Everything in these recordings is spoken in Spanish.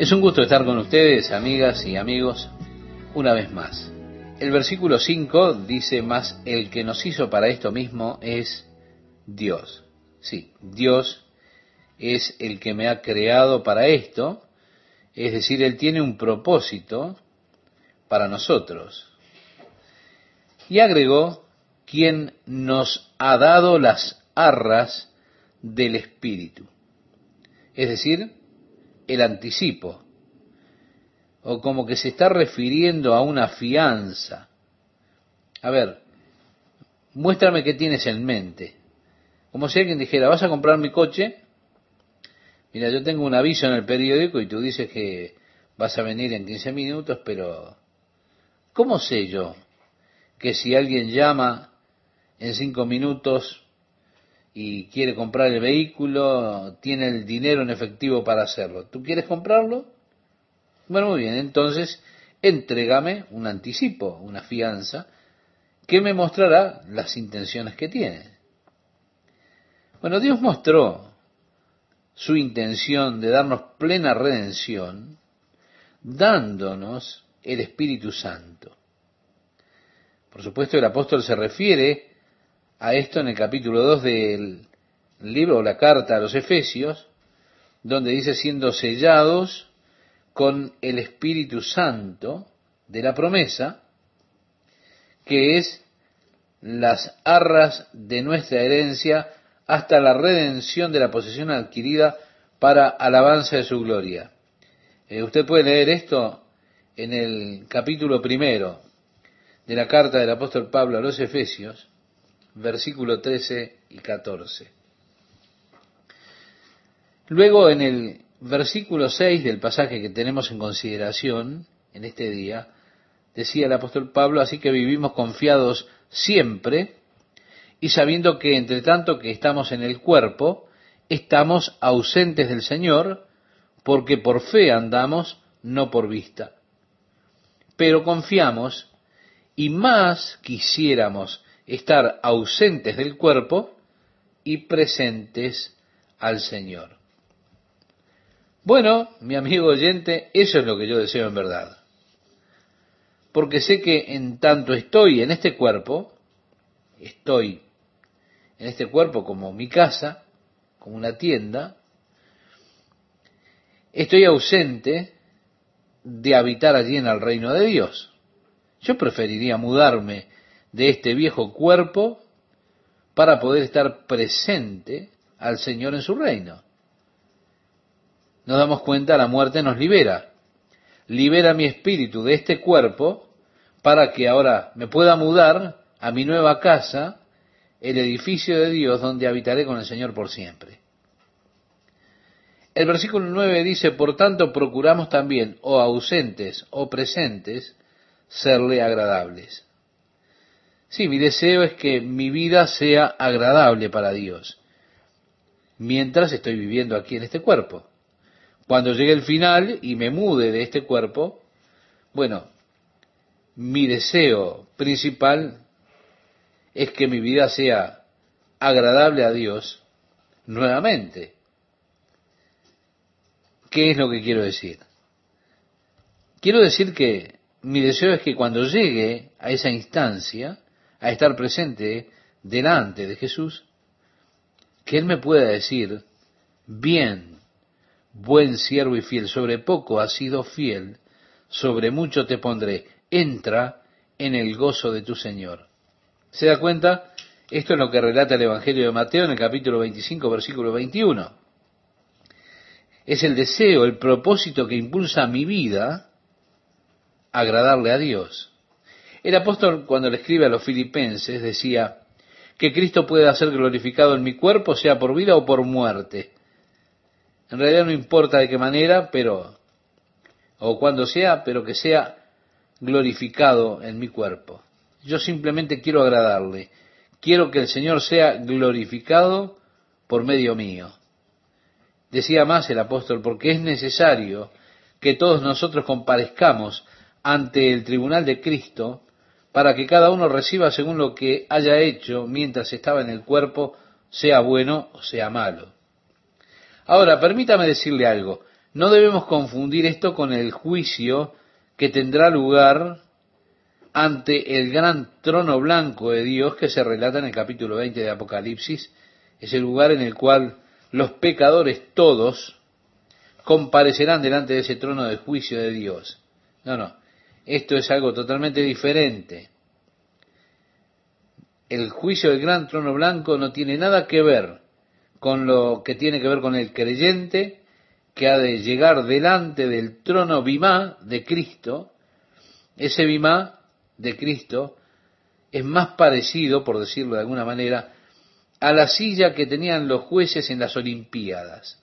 Es un gusto estar con ustedes, amigas y amigos, una vez más. El versículo 5 dice más, el que nos hizo para esto mismo es Dios. Sí, Dios es el que me ha creado para esto, es decir, Él tiene un propósito para nosotros. Y agregó, quien nos ha dado las arras del Espíritu. Es decir, el anticipo, o como que se está refiriendo a una fianza. A ver, muéstrame qué tienes en mente. Como si alguien dijera, ¿vas a comprar mi coche? Mira, yo tengo un aviso en el periódico y tú dices que vas a venir en 15 minutos, pero ¿cómo sé yo que si alguien llama en 5 minutos y quiere comprar el vehículo, tiene el dinero en efectivo para hacerlo. ¿Tú quieres comprarlo? Bueno, muy bien, entonces entrégame un anticipo, una fianza, que me mostrará las intenciones que tiene. Bueno, Dios mostró su intención de darnos plena redención, dándonos el Espíritu Santo. Por supuesto, el apóstol se refiere a esto en el capítulo 2 del libro o la carta a los Efesios, donde dice siendo sellados con el Espíritu Santo de la promesa, que es las arras de nuestra herencia hasta la redención de la posesión adquirida para alabanza de su gloria. Eh, usted puede leer esto en el capítulo primero de la carta del apóstol Pablo a los Efesios, versículo 13 y 14. Luego en el versículo 6 del pasaje que tenemos en consideración en este día, decía el apóstol Pablo, así que vivimos confiados siempre y sabiendo que entre tanto que estamos en el cuerpo, estamos ausentes del Señor, porque por fe andamos, no por vista. Pero confiamos y más quisiéramos estar ausentes del cuerpo y presentes al Señor. Bueno, mi amigo oyente, eso es lo que yo deseo en verdad. Porque sé que en tanto estoy en este cuerpo, estoy en este cuerpo como mi casa, como una tienda, estoy ausente de habitar allí en el reino de Dios. Yo preferiría mudarme de este viejo cuerpo para poder estar presente al Señor en su reino. Nos damos cuenta, la muerte nos libera. Libera mi espíritu de este cuerpo para que ahora me pueda mudar a mi nueva casa, el edificio de Dios donde habitaré con el Señor por siempre. El versículo 9 dice, por tanto procuramos también, o ausentes o presentes, serle agradables. Sí, mi deseo es que mi vida sea agradable para Dios, mientras estoy viviendo aquí en este cuerpo. Cuando llegue el final y me mude de este cuerpo, bueno, mi deseo principal es que mi vida sea agradable a Dios nuevamente. ¿Qué es lo que quiero decir? Quiero decir que mi deseo es que cuando llegue a esa instancia, a estar presente delante de Jesús, que Él me pueda decir, bien, buen siervo y fiel, sobre poco has sido fiel, sobre mucho te pondré, entra en el gozo de tu Señor. ¿Se da cuenta? Esto es lo que relata el Evangelio de Mateo en el capítulo 25, versículo 21. Es el deseo, el propósito que impulsa mi vida agradarle a Dios. El apóstol cuando le escribe a los filipenses decía que Cristo pueda ser glorificado en mi cuerpo, sea por vida o por muerte. En realidad no importa de qué manera, pero, o cuando sea, pero que sea glorificado en mi cuerpo. Yo simplemente quiero agradarle. Quiero que el Señor sea glorificado por medio mío. Decía más el apóstol, porque es necesario que todos nosotros comparezcamos ante el tribunal de Cristo para que cada uno reciba según lo que haya hecho mientras estaba en el cuerpo, sea bueno o sea malo. Ahora, permítame decirle algo. No debemos confundir esto con el juicio que tendrá lugar ante el gran trono blanco de Dios que se relata en el capítulo 20 de Apocalipsis, es el lugar en el cual los pecadores todos comparecerán delante de ese trono de juicio de Dios. No, no, esto es algo totalmente diferente. El juicio del gran trono blanco no tiene nada que ver con lo que tiene que ver con el creyente que ha de llegar delante del trono bimá de Cristo. Ese bimá de Cristo es más parecido, por decirlo de alguna manera, a la silla que tenían los jueces en las Olimpiadas.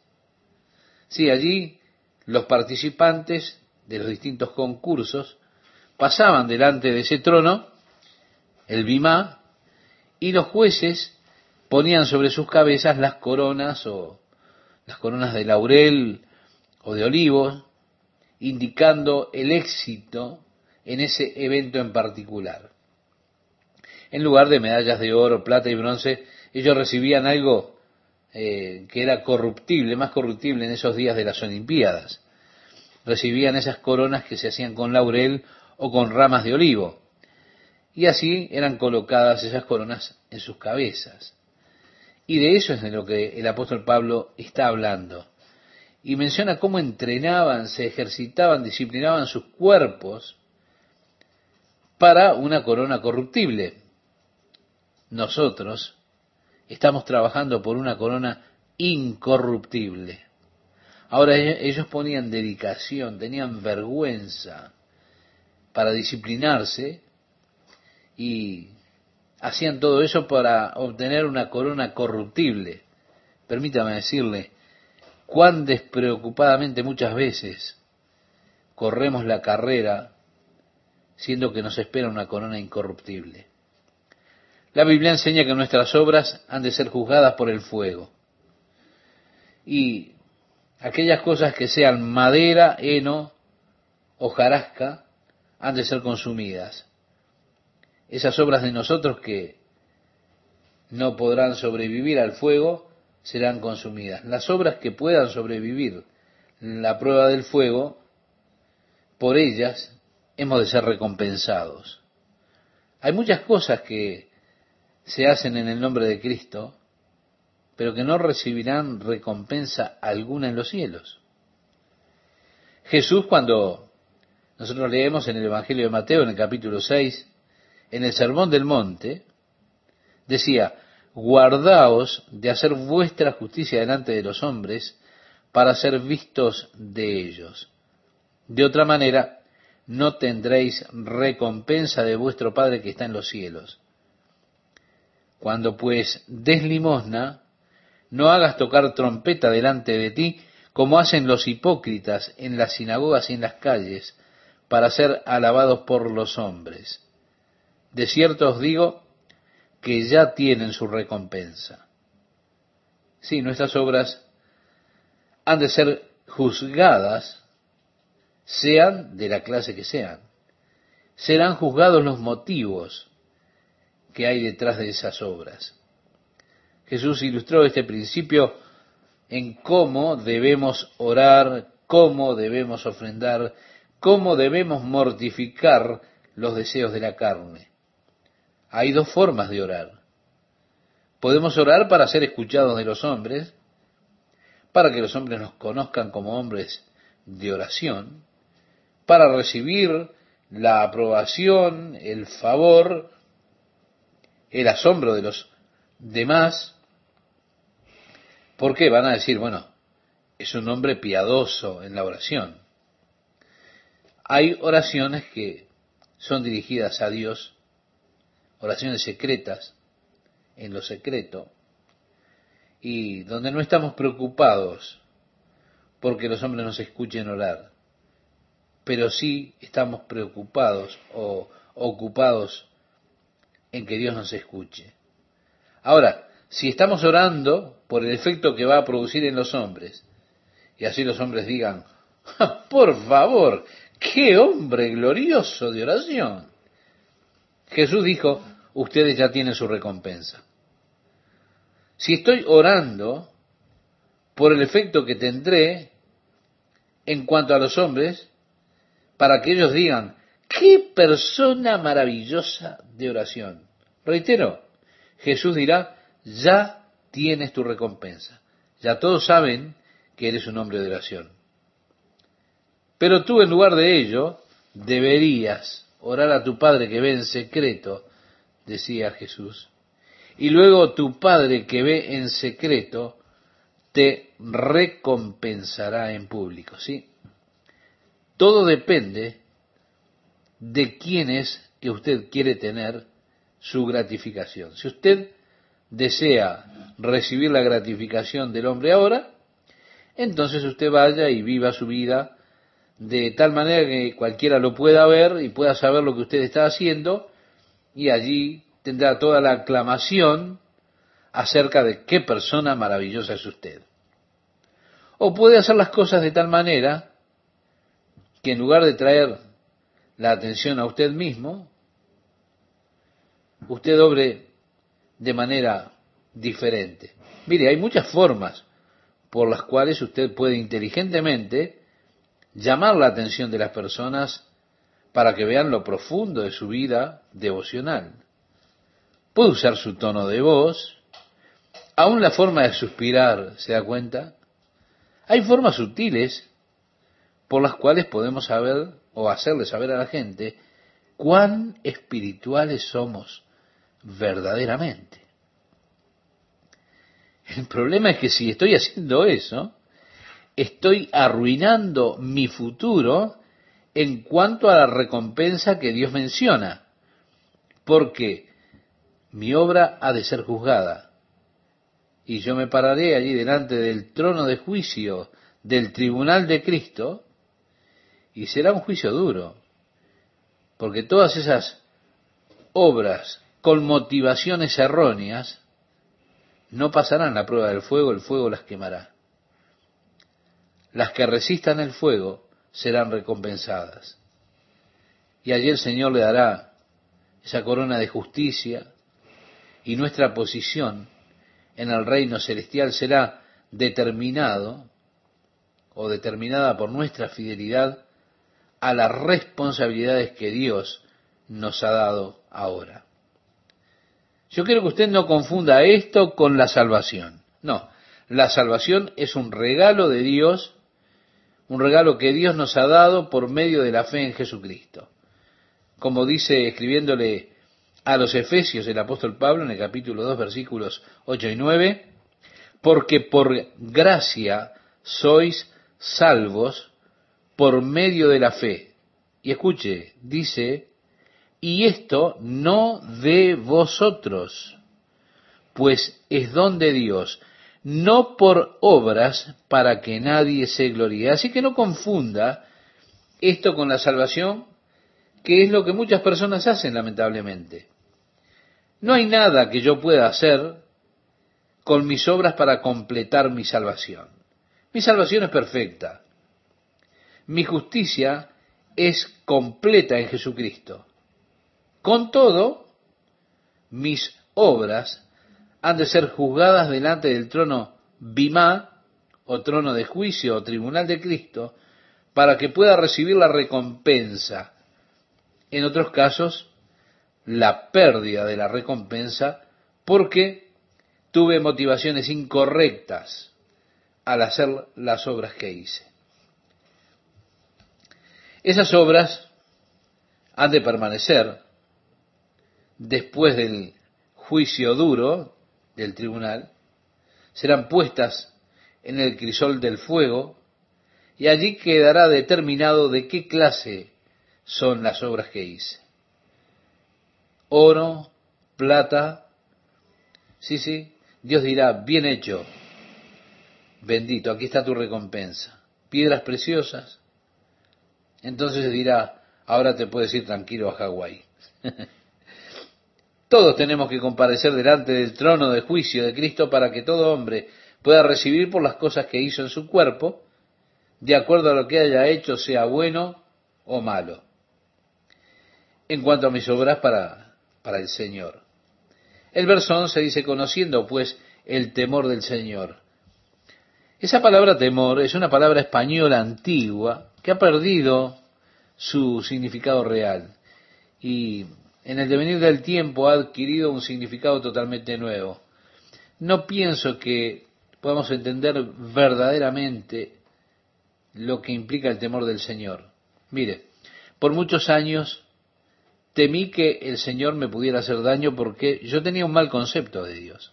Sí, allí los participantes de los distintos concursos pasaban delante de ese trono, el bimá, y los jueces ponían sobre sus cabezas las coronas o las coronas de laurel o de olivos, indicando el éxito en ese evento en particular. En lugar de medallas de oro, plata y bronce, ellos recibían algo eh, que era corruptible, más corruptible en esos días de las Olimpiadas. Recibían esas coronas que se hacían con laurel o con ramas de olivo. Y así eran colocadas esas coronas en sus cabezas. Y de eso es de lo que el apóstol Pablo está hablando. Y menciona cómo entrenaban, se ejercitaban, disciplinaban sus cuerpos para una corona corruptible. Nosotros estamos trabajando por una corona incorruptible. Ahora ellos ponían dedicación, tenían vergüenza para disciplinarse y hacían todo eso para obtener una corona corruptible. Permítame decirle, cuán despreocupadamente muchas veces corremos la carrera siendo que nos espera una corona incorruptible. La Biblia enseña que nuestras obras han de ser juzgadas por el fuego. Y aquellas cosas que sean madera, heno o jarasca han de ser consumidas. Esas obras de nosotros que no podrán sobrevivir al fuego serán consumidas. Las obras que puedan sobrevivir la prueba del fuego, por ellas hemos de ser recompensados. Hay muchas cosas que se hacen en el nombre de Cristo, pero que no recibirán recompensa alguna en los cielos. Jesús cuando nosotros leemos en el Evangelio de Mateo en el capítulo 6, en el Sermón del Monte, decía, guardaos de hacer vuestra justicia delante de los hombres para ser vistos de ellos. De otra manera, no tendréis recompensa de vuestro Padre que está en los cielos. Cuando pues des limosna, no hagas tocar trompeta delante de ti, como hacen los hipócritas en las sinagogas y en las calles, para ser alabados por los hombres. De cierto os digo que ya tienen su recompensa. Sí, nuestras obras han de ser juzgadas sean de la clase que sean. Serán juzgados los motivos que hay detrás de esas obras. Jesús ilustró este principio en cómo debemos orar, cómo debemos ofrendar, cómo debemos mortificar los deseos de la carne. Hay dos formas de orar. Podemos orar para ser escuchados de los hombres, para que los hombres nos conozcan como hombres de oración, para recibir la aprobación, el favor, el asombro de los demás. ¿Por qué? Van a decir, bueno, es un hombre piadoso en la oración. Hay oraciones que son dirigidas a Dios, oraciones secretas, en lo secreto, y donde no estamos preocupados porque los hombres nos escuchen orar pero sí estamos preocupados o ocupados en que Dios nos escuche. Ahora, si estamos orando por el efecto que va a producir en los hombres, y así los hombres digan, por favor, qué hombre glorioso de oración. Jesús dijo, ustedes ya tienen su recompensa. Si estoy orando por el efecto que tendré en cuanto a los hombres, para que ellos digan, qué persona maravillosa de oración. Reitero, Jesús dirá, ya tienes tu recompensa. Ya todos saben que eres un hombre de oración. Pero tú en lugar de ello, deberías orar a tu Padre que ve en secreto, decía Jesús, y luego tu Padre que ve en secreto te recompensará en público, ¿sí? Todo depende de quién es que usted quiere tener su gratificación. Si usted desea recibir la gratificación del hombre ahora, entonces usted vaya y viva su vida de tal manera que cualquiera lo pueda ver y pueda saber lo que usted está haciendo y allí tendrá toda la aclamación acerca de qué persona maravillosa es usted. O puede hacer las cosas de tal manera que en lugar de traer la atención a usted mismo, usted obre de manera diferente. Mire, hay muchas formas por las cuales usted puede inteligentemente llamar la atención de las personas para que vean lo profundo de su vida devocional. Puede usar su tono de voz, aún la forma de suspirar, ¿se da cuenta? Hay formas sutiles por las cuales podemos saber o hacerle saber a la gente cuán espirituales somos verdaderamente. El problema es que si estoy haciendo eso, estoy arruinando mi futuro en cuanto a la recompensa que Dios menciona, porque mi obra ha de ser juzgada, y yo me pararé allí delante del trono de juicio del tribunal de Cristo, y será un juicio duro, porque todas esas obras con motivaciones erróneas no pasarán la prueba del fuego, el fuego las quemará. Las que resistan el fuego serán recompensadas. Y allí el Señor le dará esa corona de justicia y nuestra posición en el reino celestial será determinado o determinada por nuestra fidelidad a las responsabilidades que Dios nos ha dado ahora. Yo quiero que usted no confunda esto con la salvación. No, la salvación es un regalo de Dios un regalo que Dios nos ha dado por medio de la fe en Jesucristo. Como dice escribiéndole a los Efesios el apóstol Pablo en el capítulo 2 versículos 8 y 9, porque por gracia sois salvos por medio de la fe. Y escuche, dice, y esto no de vosotros, pues es don de Dios, no por obras para que nadie se gloríe. Así que no confunda esto con la salvación, que es lo que muchas personas hacen lamentablemente. No hay nada que yo pueda hacer con mis obras para completar mi salvación. Mi salvación es perfecta. Mi justicia es completa en Jesucristo. Con todo, mis obras han de ser juzgadas delante del trono Bimá, o trono de juicio, o tribunal de Cristo, para que pueda recibir la recompensa. En otros casos, la pérdida de la recompensa, porque tuve motivaciones incorrectas al hacer las obras que hice. Esas obras han de permanecer después del juicio duro del tribunal, serán puestas en el crisol del fuego, y allí quedará determinado de qué clase son las obras que hice. Oro, plata, sí, sí, Dios dirá, bien hecho, bendito, aquí está tu recompensa. Piedras preciosas, entonces dirá, ahora te puedes ir tranquilo a Hawái. Todos tenemos que comparecer delante del trono de juicio de Cristo para que todo hombre pueda recibir por las cosas que hizo en su cuerpo, de acuerdo a lo que haya hecho, sea bueno o malo. En cuanto a mis obras para, para el Señor. El verso se dice, conociendo pues el temor del Señor. Esa palabra temor es una palabra española antigua que ha perdido su significado real y en el devenir del tiempo ha adquirido un significado totalmente nuevo. No pienso que podamos entender verdaderamente lo que implica el temor del Señor. Mire, por muchos años temí que el Señor me pudiera hacer daño porque yo tenía un mal concepto de Dios.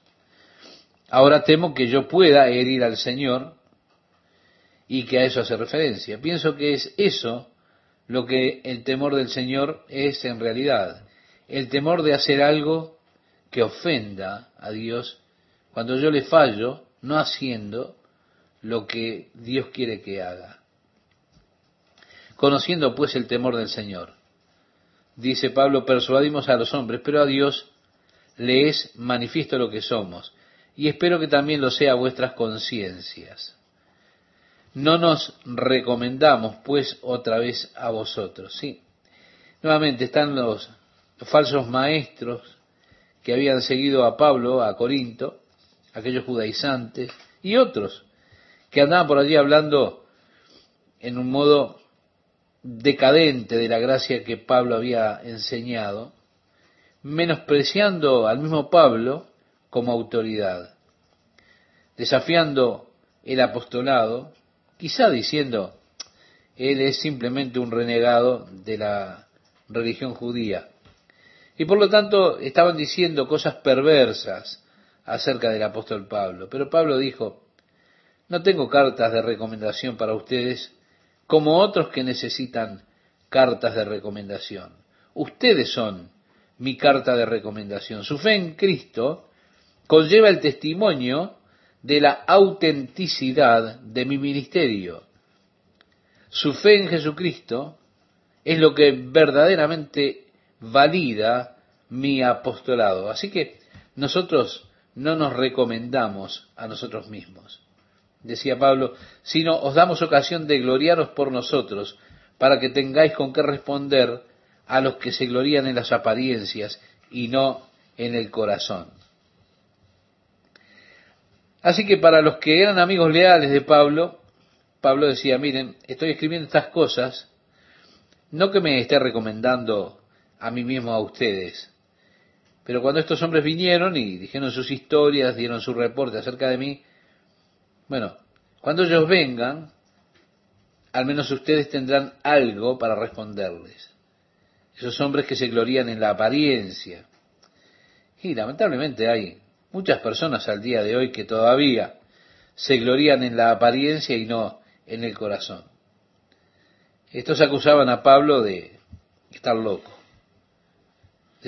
Ahora temo que yo pueda herir al Señor y que a eso hace referencia. Pienso que es eso lo que el temor del Señor es en realidad. El temor de hacer algo que ofenda a Dios cuando yo le fallo no haciendo lo que Dios quiere que haga. Conociendo pues el temor del Señor. Dice Pablo, persuadimos a los hombres, pero a Dios le es manifiesto lo que somos, y espero que también lo sea a vuestras conciencias. No nos recomendamos pues otra vez a vosotros, ¿sí? Nuevamente están los, los falsos maestros que habían seguido a Pablo a Corinto, aquellos judaizantes y otros que andaban por allí hablando en un modo decadente de la gracia que Pablo había enseñado, menospreciando al mismo Pablo como autoridad, desafiando el apostolado, quizá diciendo, él es simplemente un renegado de la religión judía. Y por lo tanto estaban diciendo cosas perversas acerca del apóstol Pablo. Pero Pablo dijo, no tengo cartas de recomendación para ustedes como otros que necesitan cartas de recomendación. Ustedes son mi carta de recomendación. Su fe en Cristo conlleva el testimonio de la autenticidad de mi ministerio. Su fe en Jesucristo es lo que verdaderamente valida mi apostolado. Así que nosotros no nos recomendamos a nosotros mismos. Decía Pablo, sino os damos ocasión de gloriaros por nosotros, para que tengáis con qué responder a los que se glorían en las apariencias y no en el corazón. Así que para los que eran amigos leales de Pablo, Pablo decía, miren, estoy escribiendo estas cosas, no que me esté recomendando a mí mismo a ustedes, pero cuando estos hombres vinieron y dijeron sus historias, dieron su reporte acerca de mí, bueno, cuando ellos vengan, al menos ustedes tendrán algo para responderles. Esos hombres que se glorían en la apariencia. Y lamentablemente hay muchas personas al día de hoy que todavía se glorían en la apariencia y no en el corazón. Estos acusaban a Pablo de estar loco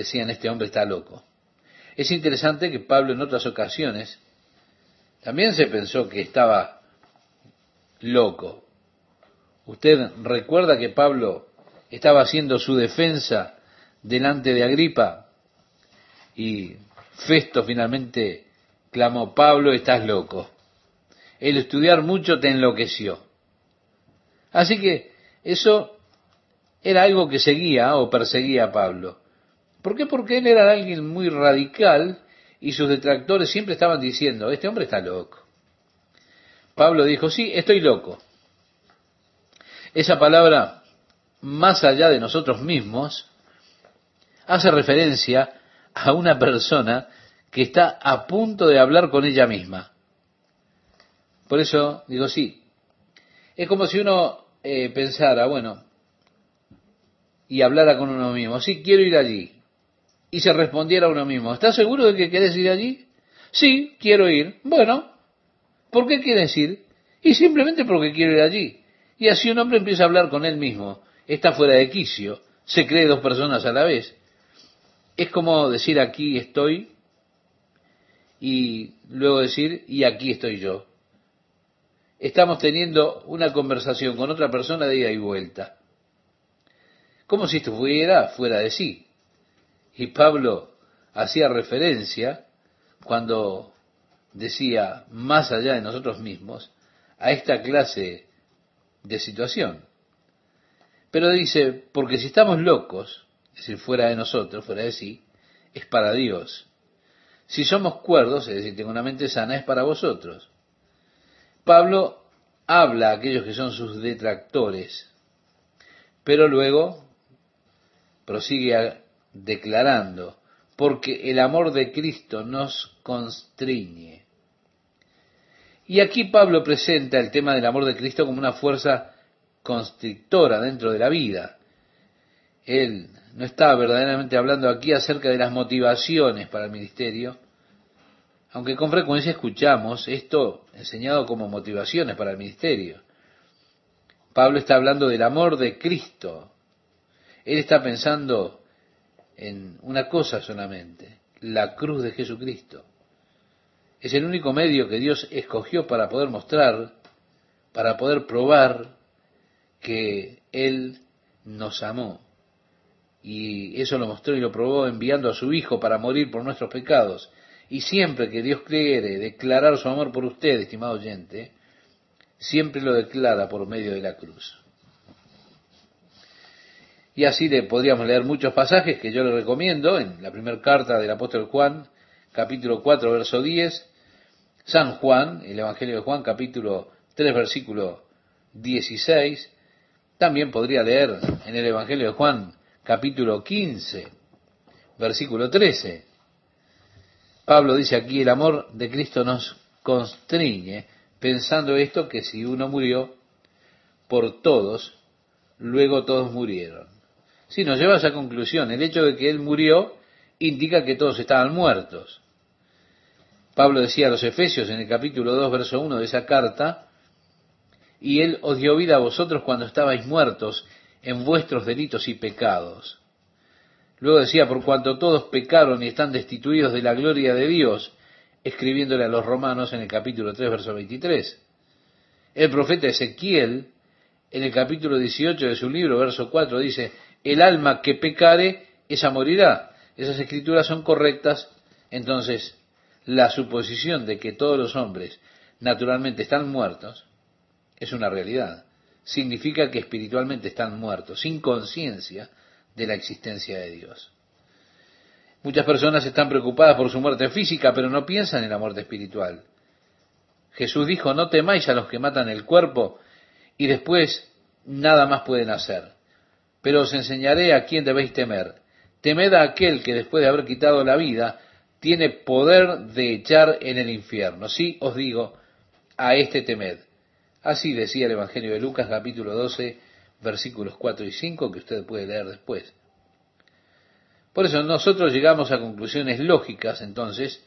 decían, este hombre está loco. Es interesante que Pablo en otras ocasiones también se pensó que estaba loco. Usted recuerda que Pablo estaba haciendo su defensa delante de Agripa y Festo finalmente clamó, Pablo, estás loco. El estudiar mucho te enloqueció. Así que eso era algo que seguía o perseguía a Pablo. ¿Por qué? Porque él era alguien muy radical y sus detractores siempre estaban diciendo, este hombre está loco. Pablo dijo, sí, estoy loco. Esa palabra, más allá de nosotros mismos, hace referencia a una persona que está a punto de hablar con ella misma. Por eso digo, sí, es como si uno eh, pensara, bueno, y hablara con uno mismo, sí, quiero ir allí y se respondiera a uno mismo, ¿estás seguro de que quieres ir allí? Sí, quiero ir. Bueno, ¿por qué quieres ir? Y simplemente porque quiero ir allí. Y así un hombre empieza a hablar con él mismo. Está fuera de quicio. Se cree dos personas a la vez. Es como decir aquí estoy y luego decir y aquí estoy yo. Estamos teniendo una conversación con otra persona de ida y vuelta. Como si estuviera fuera de sí. Y Pablo hacía referencia cuando decía más allá de nosotros mismos a esta clase de situación. Pero dice, porque si estamos locos, es decir, fuera de nosotros, fuera de sí, es para Dios. Si somos cuerdos, es decir, tengo una mente sana, es para vosotros. Pablo habla a aquellos que son sus detractores, pero luego prosigue declarando, porque el amor de Cristo nos constriñe. Y aquí Pablo presenta el tema del amor de Cristo como una fuerza constrictora dentro de la vida. Él no está verdaderamente hablando aquí acerca de las motivaciones para el ministerio, aunque con frecuencia escuchamos esto enseñado como motivaciones para el ministerio. Pablo está hablando del amor de Cristo. Él está pensando en una cosa solamente, la cruz de Jesucristo. Es el único medio que Dios escogió para poder mostrar, para poder probar que Él nos amó. Y eso lo mostró y lo probó enviando a su Hijo para morir por nuestros pecados. Y siempre que Dios quiere declarar su amor por usted, estimado oyente, siempre lo declara por medio de la cruz. Y así le podríamos leer muchos pasajes que yo le recomiendo en la primera carta del apóstol Juan, capítulo 4, verso 10, San Juan, el Evangelio de Juan, capítulo 3, versículo 16, también podría leer en el Evangelio de Juan, capítulo 15, versículo 13. Pablo dice aquí, el amor de Cristo nos constriñe, pensando esto que si uno murió por todos, luego todos murieron. Si nos lleva a esa conclusión, el hecho de que Él murió indica que todos estaban muertos. Pablo decía a los Efesios en el capítulo 2, verso 1 de esa carta, y Él os dio vida a vosotros cuando estabais muertos en vuestros delitos y pecados. Luego decía, por cuanto todos pecaron y están destituidos de la gloria de Dios, escribiéndole a los romanos en el capítulo 3, verso 23. El profeta Ezequiel, en el capítulo 18 de su libro, verso 4, dice, el alma que pecare, esa morirá. Esas escrituras son correctas, entonces la suposición de que todos los hombres naturalmente están muertos es una realidad. Significa que espiritualmente están muertos, sin conciencia de la existencia de Dios. Muchas personas están preocupadas por su muerte física, pero no piensan en la muerte espiritual. Jesús dijo, no temáis a los que matan el cuerpo y después nada más pueden hacer pero os enseñaré a quién debéis temer. Temed a aquel que después de haber quitado la vida, tiene poder de echar en el infierno. Sí, os digo, a este temed. Así decía el Evangelio de Lucas capítulo 12, versículos 4 y 5, que usted puede leer después. Por eso nosotros llegamos a conclusiones lógicas entonces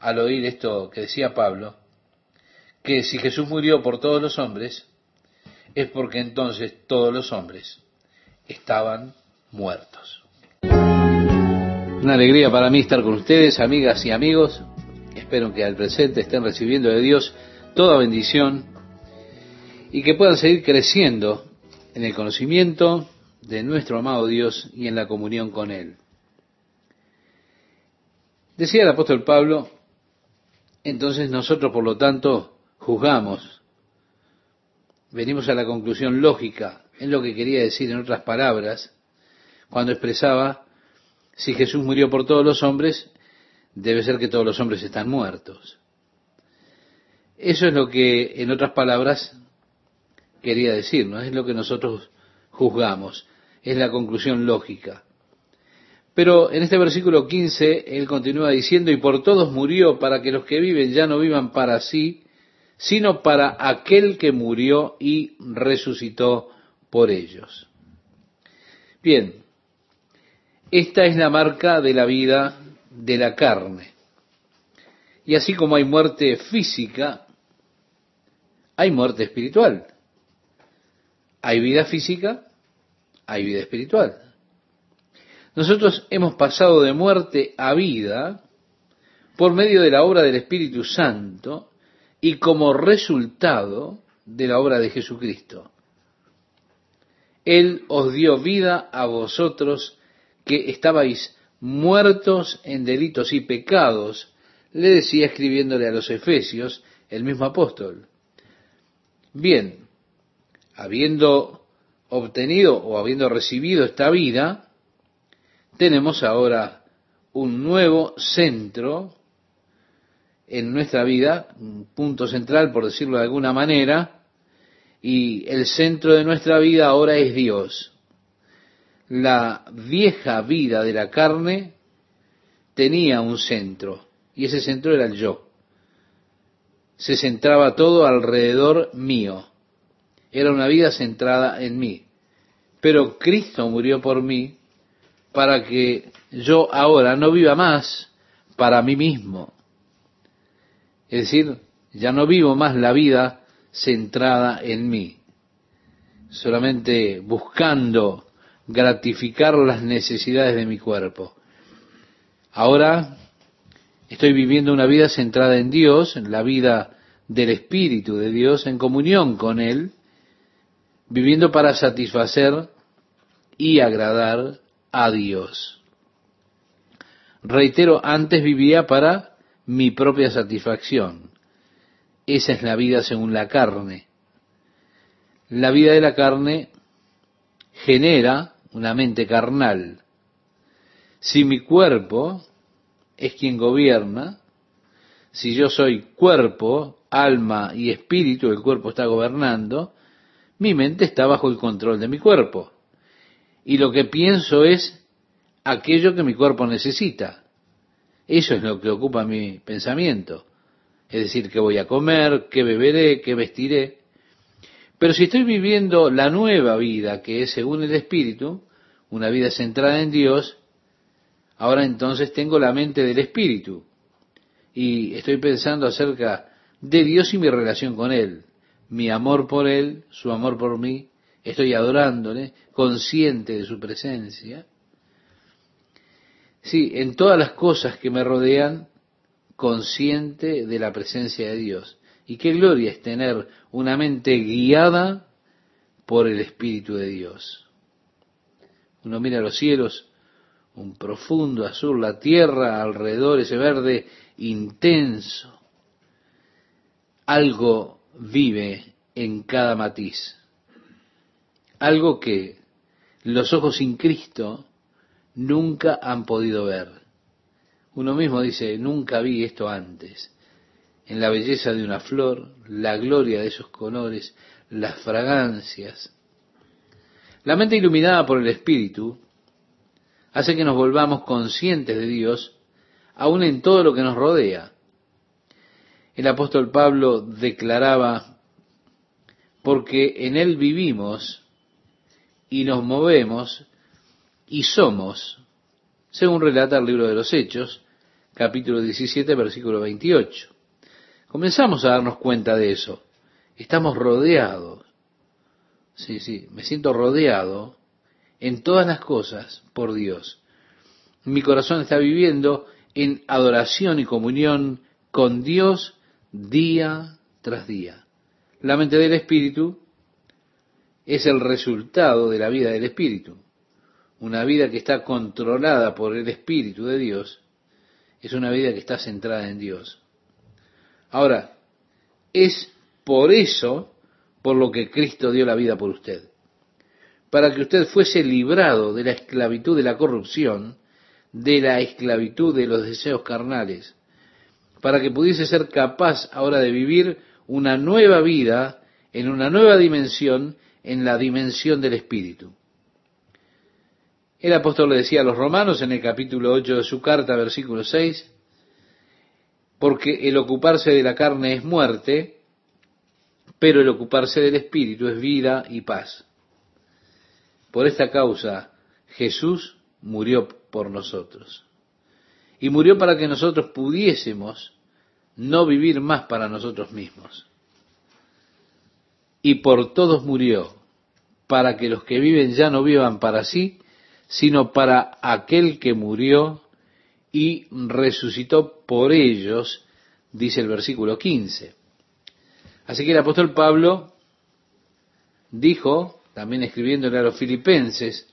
al oír esto que decía Pablo, que si Jesús murió por todos los hombres, es porque entonces todos los hombres estaban muertos. Una alegría para mí estar con ustedes, amigas y amigos. Espero que al presente estén recibiendo de Dios toda bendición y que puedan seguir creciendo en el conocimiento de nuestro amado Dios y en la comunión con Él. Decía el apóstol Pablo, entonces nosotros por lo tanto juzgamos, venimos a la conclusión lógica es lo que quería decir en otras palabras cuando expresaba, si Jesús murió por todos los hombres, debe ser que todos los hombres están muertos. Eso es lo que, en otras palabras, quería decir, ¿no? Es lo que nosotros juzgamos, es la conclusión lógica. Pero en este versículo 15, él continúa diciendo, y por todos murió para que los que viven ya no vivan para sí, sino para aquel que murió y resucitó por ellos. Bien, esta es la marca de la vida de la carne. Y así como hay muerte física, hay muerte espiritual. Hay vida física, hay vida espiritual. Nosotros hemos pasado de muerte a vida por medio de la obra del Espíritu Santo y como resultado de la obra de Jesucristo. Él os dio vida a vosotros que estabais muertos en delitos y pecados, le decía escribiéndole a los Efesios el mismo apóstol. Bien, habiendo obtenido o habiendo recibido esta vida, tenemos ahora un nuevo centro en nuestra vida, un punto central, por decirlo de alguna manera, y el centro de nuestra vida ahora es Dios. La vieja vida de la carne tenía un centro, y ese centro era el yo. Se centraba todo alrededor mío. Era una vida centrada en mí. Pero Cristo murió por mí para que yo ahora no viva más para mí mismo. Es decir, ya no vivo más la vida centrada en mí, solamente buscando gratificar las necesidades de mi cuerpo. Ahora estoy viviendo una vida centrada en Dios, en la vida del Espíritu de Dios, en comunión con Él, viviendo para satisfacer y agradar a Dios. Reitero, antes vivía para mi propia satisfacción. Esa es la vida según la carne. La vida de la carne genera una mente carnal. Si mi cuerpo es quien gobierna, si yo soy cuerpo, alma y espíritu, el cuerpo está gobernando, mi mente está bajo el control de mi cuerpo y lo que pienso es aquello que mi cuerpo necesita. Eso es lo que ocupa mi pensamiento. Es decir, qué voy a comer, qué beberé, qué vestiré. Pero si estoy viviendo la nueva vida, que es según el Espíritu, una vida centrada en Dios, ahora entonces tengo la mente del Espíritu. Y estoy pensando acerca de Dios y mi relación con Él, mi amor por Él, su amor por mí, estoy adorándole, consciente de su presencia. Sí, en todas las cosas que me rodean, consciente de la presencia de Dios. Y qué gloria es tener una mente guiada por el Espíritu de Dios. Uno mira los cielos, un profundo azul, la tierra alrededor, ese verde intenso. Algo vive en cada matiz algo que los ojos sin Cristo nunca han podido ver. Uno mismo dice, nunca vi esto antes. En la belleza de una flor, la gloria de esos colores, las fragancias. La mente iluminada por el Espíritu hace que nos volvamos conscientes de Dios aún en todo lo que nos rodea. El apóstol Pablo declaraba, porque en Él vivimos y nos movemos y somos, según relata el libro de los Hechos, capítulo 17, versículo 28. Comenzamos a darnos cuenta de eso. Estamos rodeados. Sí, sí, me siento rodeado en todas las cosas por Dios. Mi corazón está viviendo en adoración y comunión con Dios día tras día. La mente del Espíritu es el resultado de la vida del Espíritu. Una vida que está controlada por el Espíritu de Dios es una vida que está centrada en Dios. Ahora, es por eso por lo que Cristo dio la vida por usted. Para que usted fuese librado de la esclavitud de la corrupción, de la esclavitud de los deseos carnales, para que pudiese ser capaz ahora de vivir una nueva vida en una nueva dimensión en la dimensión del Espíritu. El apóstol le decía a los romanos en el capítulo 8 de su carta, versículo 6, porque el ocuparse de la carne es muerte, pero el ocuparse del Espíritu es vida y paz. Por esta causa Jesús murió por nosotros. Y murió para que nosotros pudiésemos no vivir más para nosotros mismos y por todos murió, para que los que viven ya no vivan para sí, sino para aquel que murió y resucitó por ellos, dice el versículo 15. Así que el apóstol Pablo dijo, también escribiéndole a los filipenses,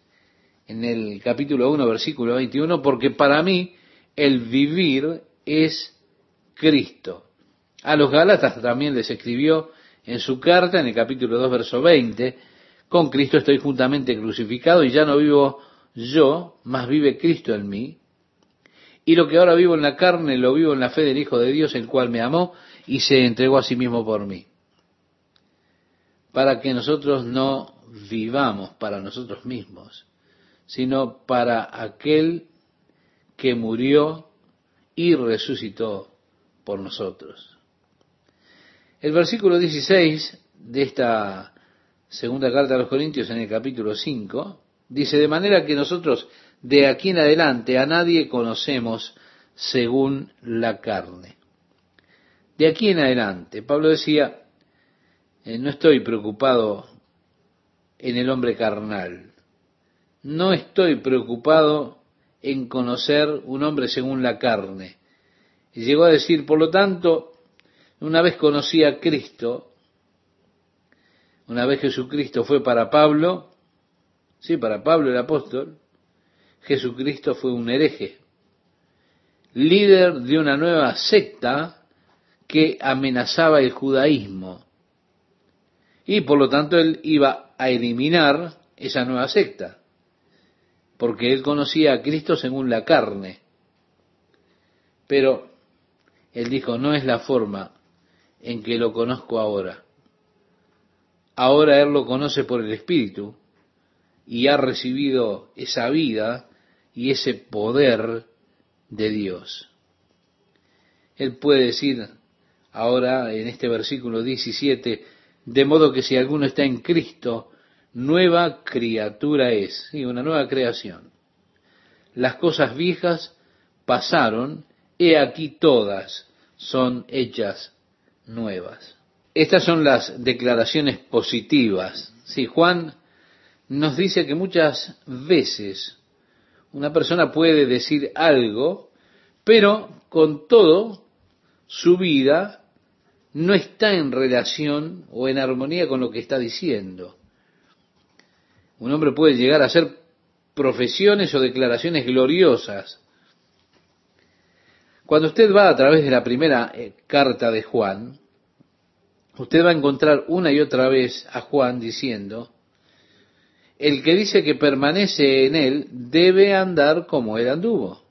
en el capítulo 1, versículo 21, porque para mí el vivir es Cristo. A los Gálatas también les escribió en su carta, en el capítulo 2, verso 20, con Cristo estoy juntamente crucificado y ya no vivo yo, mas vive Cristo en mí. Y lo que ahora vivo en la carne, lo vivo en la fe del Hijo de Dios, el cual me amó y se entregó a sí mismo por mí. Para que nosotros no vivamos para nosotros mismos, sino para aquel que murió y resucitó por nosotros. El versículo 16 de esta segunda carta a los Corintios en el capítulo 5 dice, de manera que nosotros de aquí en adelante a nadie conocemos según la carne. De aquí en adelante, Pablo decía, eh, no estoy preocupado en el hombre carnal, no estoy preocupado en conocer un hombre según la carne. Y llegó a decir, por lo tanto, una vez conocí a Cristo, una vez Jesucristo fue para Pablo, sí, para Pablo el apóstol, Jesucristo fue un hereje, líder de una nueva secta que amenazaba el judaísmo. Y por lo tanto él iba a eliminar esa nueva secta, porque él conocía a Cristo según la carne. Pero él dijo, no es la forma en que lo conozco ahora. Ahora él lo conoce por el Espíritu y ha recibido esa vida y ese poder de Dios. Él puede decir ahora en este versículo 17, de modo que si alguno está en Cristo, nueva criatura es, sí, una nueva creación. Las cosas viejas pasaron, he aquí todas son hechas nuevas. Estas son las declaraciones positivas. Sí, Juan nos dice que muchas veces una persona puede decir algo, pero con todo su vida no está en relación o en armonía con lo que está diciendo. Un hombre puede llegar a hacer profesiones o declaraciones gloriosas. Cuando usted va a través de la primera eh, carta de Juan, usted va a encontrar una y otra vez a Juan diciendo, el que dice que permanece en él debe andar como él anduvo.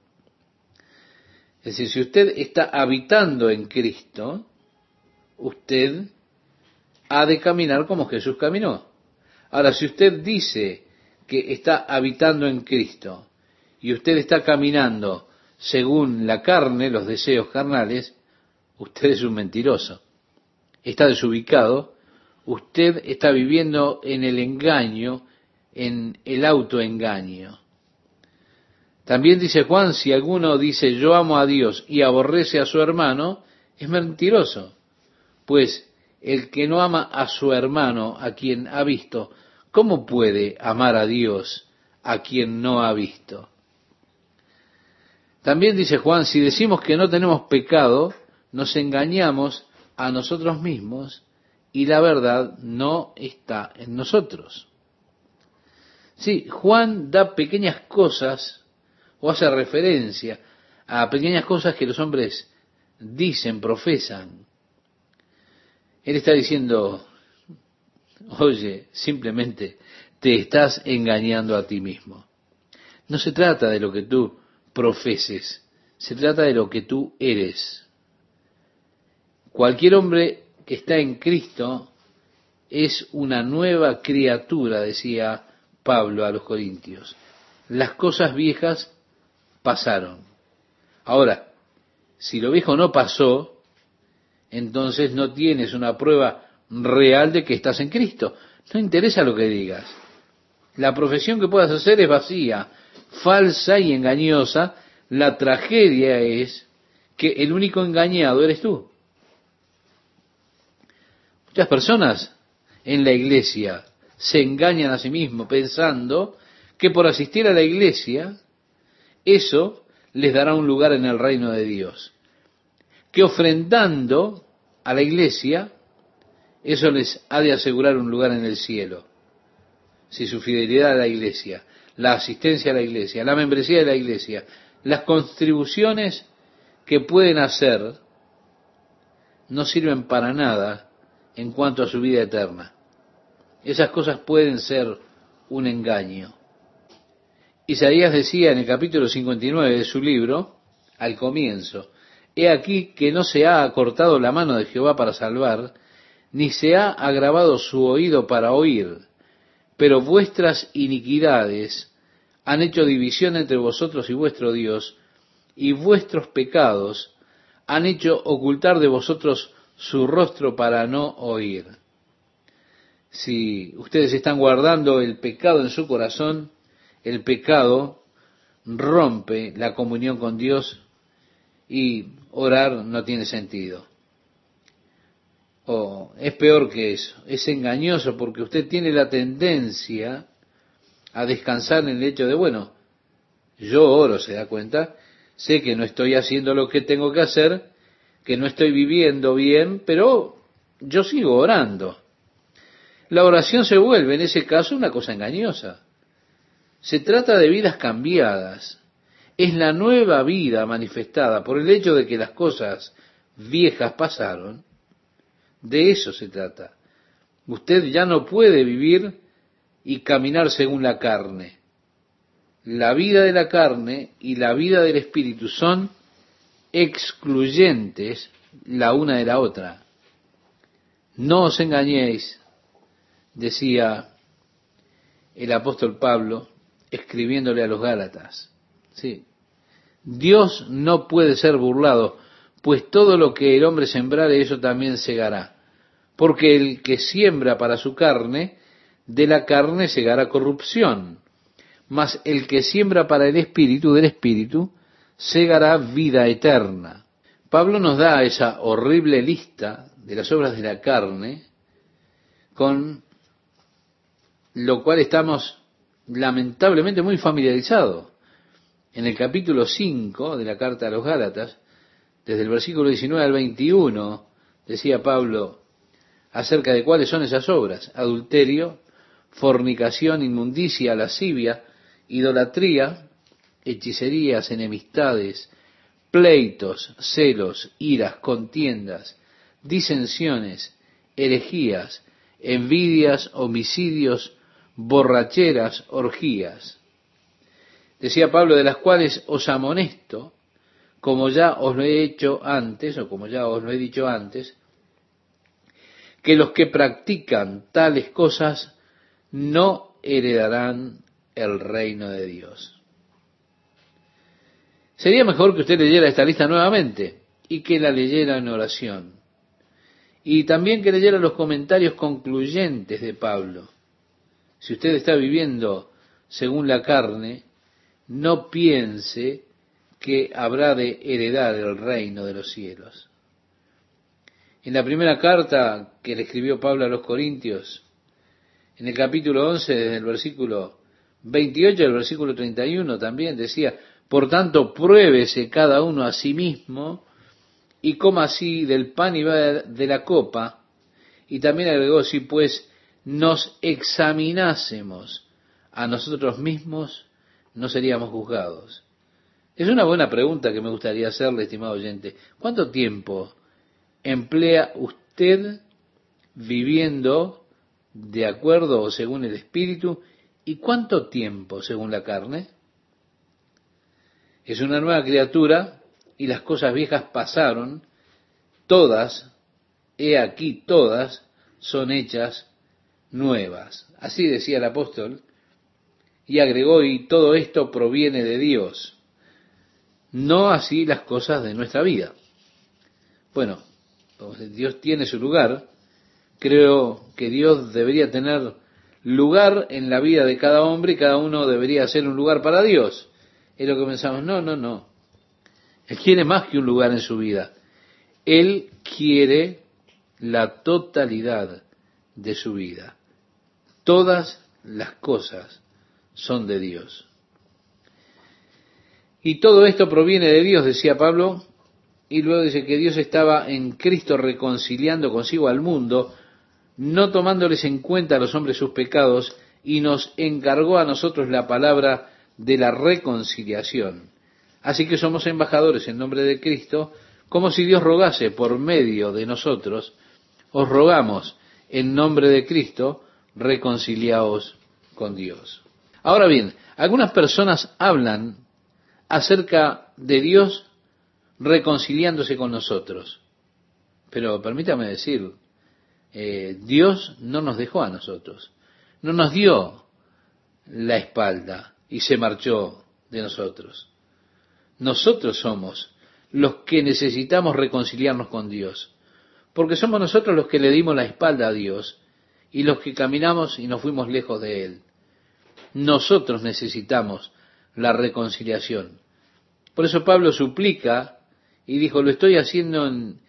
Es decir, si usted está habitando en Cristo, usted ha de caminar como Jesús caminó. Ahora, si usted dice que está habitando en Cristo y usted está caminando según la carne, los deseos carnales, usted es un mentiroso. Está desubicado, usted está viviendo en el engaño en el autoengaño. También dice Juan, si alguno dice yo amo a Dios y aborrece a su hermano, es mentiroso. Pues el que no ama a su hermano, a quien ha visto, ¿cómo puede amar a Dios a quien no ha visto? También dice Juan, si decimos que no tenemos pecado, nos engañamos a nosotros mismos y la verdad no está en nosotros. Sí, Juan da pequeñas cosas o hace referencia a pequeñas cosas que los hombres dicen, profesan. Él está diciendo, oye, simplemente te estás engañando a ti mismo. No se trata de lo que tú profeses, se trata de lo que tú eres. Cualquier hombre que está en Cristo es una nueva criatura, decía Pablo a los Corintios. Las cosas viejas pasaron. Ahora, si lo viejo no pasó, entonces no tienes una prueba real de que estás en Cristo. No interesa lo que digas. La profesión que puedas hacer es vacía, falsa y engañosa. La tragedia es que el único engañado eres tú. Muchas personas en la iglesia se engañan a sí mismos pensando que por asistir a la iglesia, eso les dará un lugar en el reino de Dios. Que ofrendando a la iglesia, eso les ha de asegurar un lugar en el cielo. Si su fidelidad a la iglesia, la asistencia a la iglesia, la membresía de la iglesia, las contribuciones que pueden hacer, no sirven para nada en cuanto a su vida eterna. Esas cosas pueden ser un engaño. Isaías decía en el capítulo 59 de su libro, al comienzo, he aquí que no se ha acortado la mano de Jehová para salvar, ni se ha agravado su oído para oír, pero vuestras iniquidades han hecho división entre vosotros y vuestro Dios, y vuestros pecados han hecho ocultar de vosotros su rostro para no oír. Si ustedes están guardando el pecado en su corazón, el pecado rompe la comunión con Dios y orar no tiene sentido. O es peor que eso, es engañoso porque usted tiene la tendencia a descansar en el hecho de, bueno, yo oro, se da cuenta, sé que no estoy haciendo lo que tengo que hacer, que no estoy viviendo bien, pero yo sigo orando. La oración se vuelve en ese caso una cosa engañosa. Se trata de vidas cambiadas. Es la nueva vida manifestada por el hecho de que las cosas viejas pasaron. De eso se trata. Usted ya no puede vivir y caminar según la carne. La vida de la carne y la vida del espíritu son excluyentes la una de la otra. No os engañéis, decía el apóstol Pablo escribiéndole a los Gálatas. Sí. Dios no puede ser burlado, pues todo lo que el hombre sembrare, eso también segará. Porque el que siembra para su carne, de la carne segará corrupción. Mas el que siembra para el espíritu, del espíritu, segará vida eterna. Pablo nos da esa horrible lista de las obras de la carne, con lo cual estamos lamentablemente muy familiarizados. En el capítulo 5 de la carta a los Gálatas, desde el versículo 19 al 21, decía Pablo acerca de cuáles son esas obras. Adulterio, fornicación, inmundicia, lascivia, idolatría, hechicerías, enemistades, pleitos, celos, iras, contiendas, disensiones, herejías, envidias, homicidios, borracheras, orgías. Decía Pablo, de las cuales os amonesto, como ya os lo he hecho antes, o como ya os lo he dicho antes, que los que practican tales cosas no heredarán el reino de Dios. Sería mejor que usted leyera esta lista nuevamente y que la leyera en oración. Y también que leyera los comentarios concluyentes de Pablo. Si usted está viviendo según la carne, no piense que habrá de heredar el reino de los cielos. En la primera carta que le escribió Pablo a los Corintios, en el capítulo 11, desde el versículo 28 al versículo 31, también decía, por tanto, pruébese cada uno a sí mismo y coma así del pan y de la copa. Y también agregó, si pues nos examinásemos a nosotros mismos, no seríamos juzgados. Es una buena pregunta que me gustaría hacerle, estimado oyente. ¿Cuánto tiempo emplea usted viviendo de acuerdo o según el Espíritu y cuánto tiempo según la carne? Es una nueva criatura y las cosas viejas pasaron, todas, he aquí todas, son hechas nuevas. Así decía el apóstol, y agregó, y todo esto proviene de Dios, no así las cosas de nuestra vida. Bueno, Dios tiene su lugar, creo que Dios debería tener lugar en la vida de cada hombre y cada uno debería ser un lugar para Dios. Es lo que pensamos, no, no, no. Él quiere más que un lugar en su vida. Él quiere la totalidad de su vida. Todas las cosas son de Dios. Y todo esto proviene de Dios, decía Pablo, y luego dice que Dios estaba en Cristo reconciliando consigo al mundo, no tomándoles en cuenta a los hombres sus pecados, y nos encargó a nosotros la palabra de la reconciliación. Así que somos embajadores en nombre de Cristo, como si Dios rogase por medio de nosotros, os rogamos en nombre de Cristo, reconciliaos con Dios. Ahora bien, algunas personas hablan acerca de Dios reconciliándose con nosotros. Pero permítame decir, eh, Dios no nos dejó a nosotros, no nos dio la espalda y se marchó de nosotros. Nosotros somos los que necesitamos reconciliarnos con Dios, porque somos nosotros los que le dimos la espalda a Dios y los que caminamos y nos fuimos lejos de Él. Nosotros necesitamos la reconciliación. Por eso Pablo suplica y dijo, lo estoy haciendo en,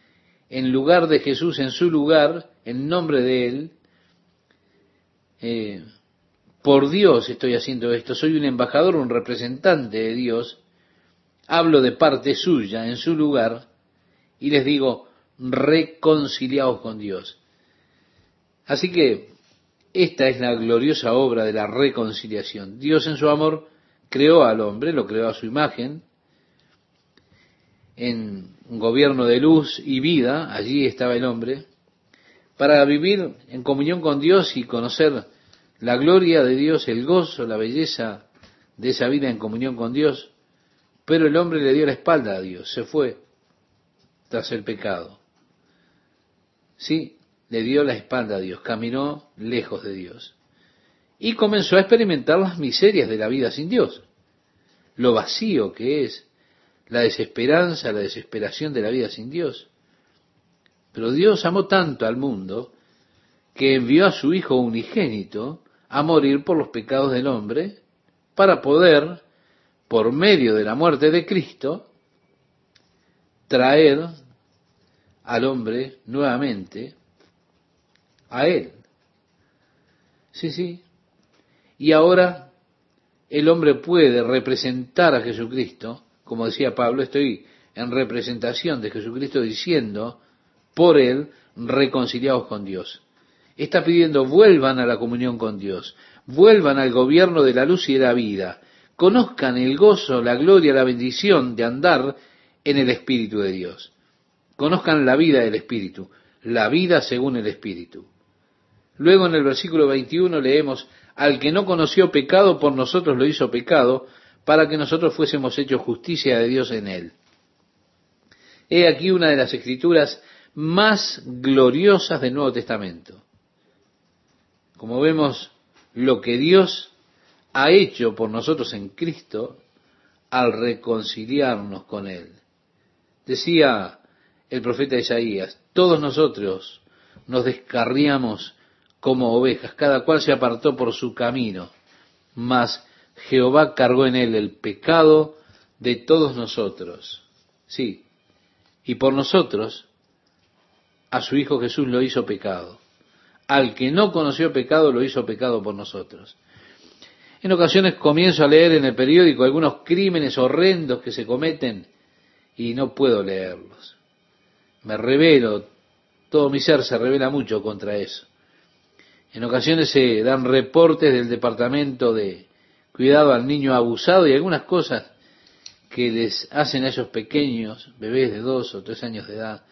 en lugar de Jesús, en su lugar, en nombre de Él. Eh, por Dios estoy haciendo esto, soy un embajador, un representante de Dios, hablo de parte suya en su lugar y les digo, reconciliaos con Dios. Así que esta es la gloriosa obra de la reconciliación. Dios en su amor creó al hombre, lo creó a su imagen, en un gobierno de luz y vida, allí estaba el hombre, para vivir en comunión con Dios y conocer la gloria de Dios, el gozo, la belleza de esa vida en comunión con Dios, pero el hombre le dio la espalda a Dios, se fue tras el pecado. Sí, le dio la espalda a Dios, caminó lejos de Dios y comenzó a experimentar las miserias de la vida sin Dios, lo vacío que es, la desesperanza, la desesperación de la vida sin Dios. Pero Dios amó tanto al mundo que envió a su Hijo unigénito a morir por los pecados del hombre para poder, por medio de la muerte de Cristo, traer al hombre nuevamente a Él. Sí, sí. Y ahora el hombre puede representar a Jesucristo, como decía Pablo, estoy en representación de Jesucristo diciendo, por Él, reconciliados con Dios está pidiendo vuelvan a la comunión con Dios, vuelvan al gobierno de la luz y de la vida, conozcan el gozo, la gloria, la bendición de andar en el Espíritu de Dios. Conozcan la vida del Espíritu, la vida según el Espíritu. Luego en el versículo 21 leemos, al que no conoció pecado por nosotros lo hizo pecado, para que nosotros fuésemos hechos justicia de Dios en él. He aquí una de las escrituras más gloriosas del Nuevo Testamento como vemos lo que Dios ha hecho por nosotros en Cristo al reconciliarnos con Él. Decía el profeta Isaías, todos nosotros nos descarriamos como ovejas, cada cual se apartó por su camino, mas Jehová cargó en él el pecado de todos nosotros. Sí, y por nosotros a su Hijo Jesús lo hizo pecado al que no conoció pecado lo hizo pecado por nosotros. En ocasiones comienzo a leer en el periódico algunos crímenes horrendos que se cometen y no puedo leerlos. Me revelo, todo mi ser se revela mucho contra eso. En ocasiones se dan reportes del departamento de cuidado al niño abusado y algunas cosas que les hacen a esos pequeños bebés de dos o tres años de edad.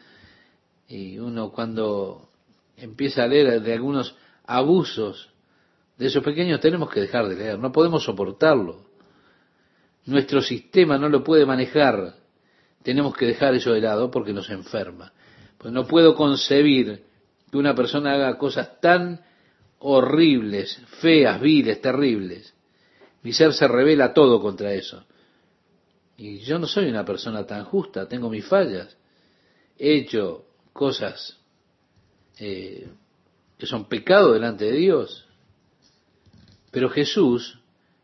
Y uno cuando empieza a leer de algunos abusos de esos pequeños, tenemos que dejar de leer, no podemos soportarlo. Nuestro sistema no lo puede manejar, tenemos que dejar eso de lado porque nos enferma. Pues no puedo concebir que una persona haga cosas tan horribles, feas, viles, terribles. Mi ser se revela todo contra eso. Y yo no soy una persona tan justa, tengo mis fallas. He hecho cosas eh, que son pecado delante de Dios. Pero Jesús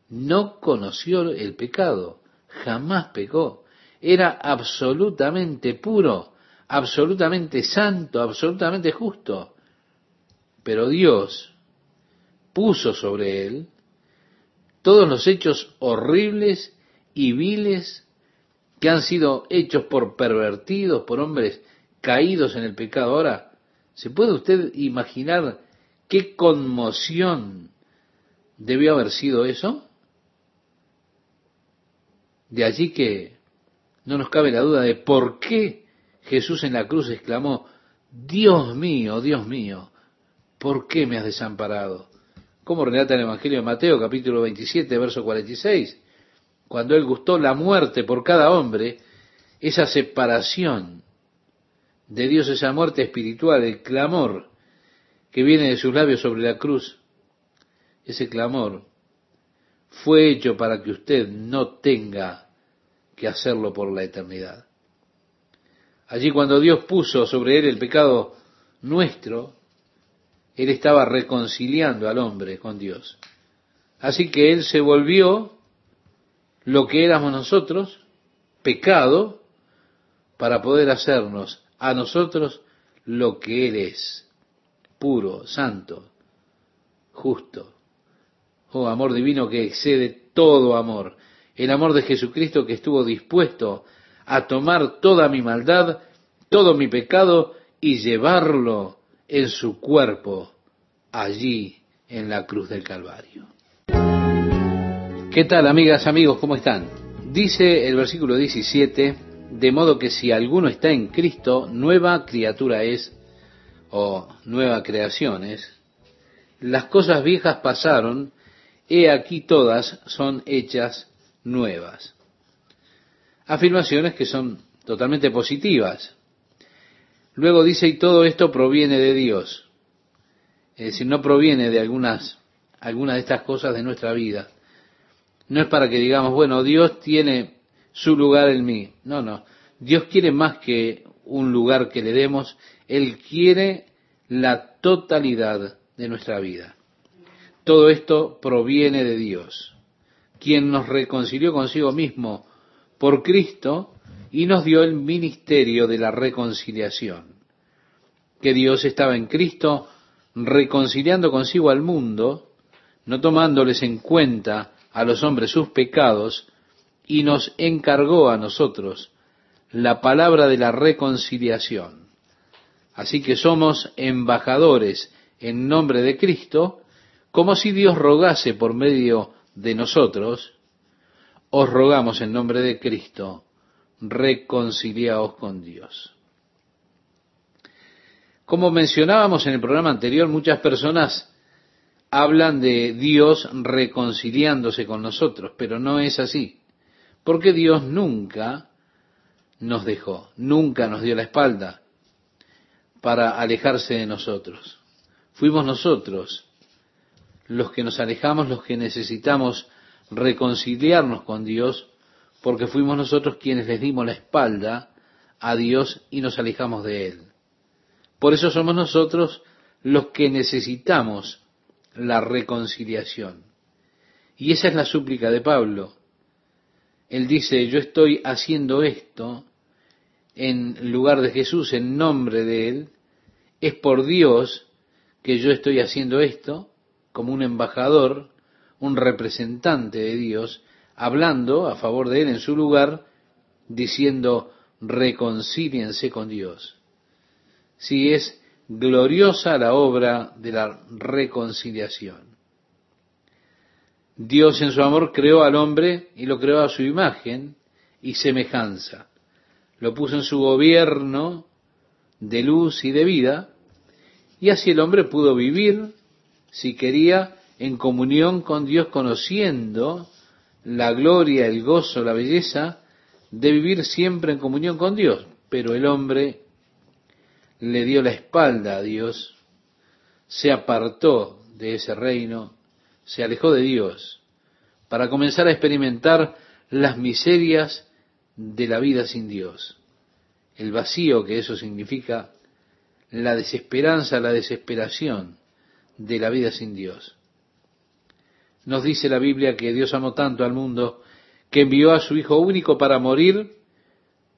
no conoció el pecado, jamás pecó. Era absolutamente puro, absolutamente santo, absolutamente justo. Pero Dios puso sobre él todos los hechos horribles y viles que han sido hechos por pervertidos, por hombres caídos en el pecado. Ahora, ¿Se puede usted imaginar qué conmoción debió haber sido eso? De allí que no nos cabe la duda de por qué Jesús en la cruz exclamó, Dios mío, Dios mío, ¿por qué me has desamparado? Como relata el Evangelio de Mateo capítulo 27, verso 46, cuando él gustó la muerte por cada hombre, esa separación de Dios, esa muerte espiritual, el clamor que viene de sus labios sobre la cruz, ese clamor fue hecho para que usted no tenga que hacerlo por la eternidad. Allí cuando Dios puso sobre él el pecado nuestro, él estaba reconciliando al hombre con Dios. Así que él se volvió lo que éramos nosotros, pecado, para poder hacernos a nosotros lo que Él es, puro, santo, justo. Oh, amor divino que excede todo amor. El amor de Jesucristo que estuvo dispuesto a tomar toda mi maldad, todo mi pecado y llevarlo en su cuerpo allí en la cruz del Calvario. ¿Qué tal, amigas, amigos? ¿Cómo están? Dice el versículo 17, de modo que si alguno está en Cristo, nueva criatura es, o nueva creación es. Las cosas viejas pasaron, he aquí todas son hechas nuevas. Afirmaciones que son totalmente positivas. Luego dice, y todo esto proviene de Dios. Es decir, no proviene de algunas, algunas de estas cosas de nuestra vida. No es para que digamos, bueno, Dios tiene su lugar en mí. No, no. Dios quiere más que un lugar que le demos. Él quiere la totalidad de nuestra vida. Todo esto proviene de Dios, quien nos reconcilió consigo mismo por Cristo y nos dio el ministerio de la reconciliación. Que Dios estaba en Cristo reconciliando consigo al mundo, no tomándoles en cuenta a los hombres sus pecados, y nos encargó a nosotros la palabra de la reconciliación. Así que somos embajadores en nombre de Cristo, como si Dios rogase por medio de nosotros, os rogamos en nombre de Cristo, reconciliaos con Dios. Como mencionábamos en el programa anterior, muchas personas hablan de Dios reconciliándose con nosotros, pero no es así, porque Dios nunca nos dejó, nunca nos dio la espalda para alejarse de nosotros. Fuimos nosotros los que nos alejamos, los que necesitamos reconciliarnos con Dios, porque fuimos nosotros quienes les dimos la espalda a Dios y nos alejamos de Él. Por eso somos nosotros los que necesitamos la reconciliación. Y esa es la súplica de Pablo. Él dice, yo estoy haciendo esto en lugar de Jesús, en nombre de Él. Es por Dios que yo estoy haciendo esto como un embajador, un representante de Dios, hablando a favor de Él en su lugar, diciendo, reconcíliense con Dios. Si es gloriosa la obra de la reconciliación. Dios en su amor creó al hombre y lo creó a su imagen y semejanza. Lo puso en su gobierno de luz y de vida y así el hombre pudo vivir, si quería, en comunión con Dios, conociendo la gloria, el gozo, la belleza de vivir siempre en comunión con Dios. Pero el hombre le dio la espalda a Dios, se apartó de ese reino, se alejó de Dios, para comenzar a experimentar las miserias de la vida sin Dios, el vacío que eso significa, la desesperanza, la desesperación de la vida sin Dios. Nos dice la Biblia que Dios amó tanto al mundo que envió a su Hijo único para morir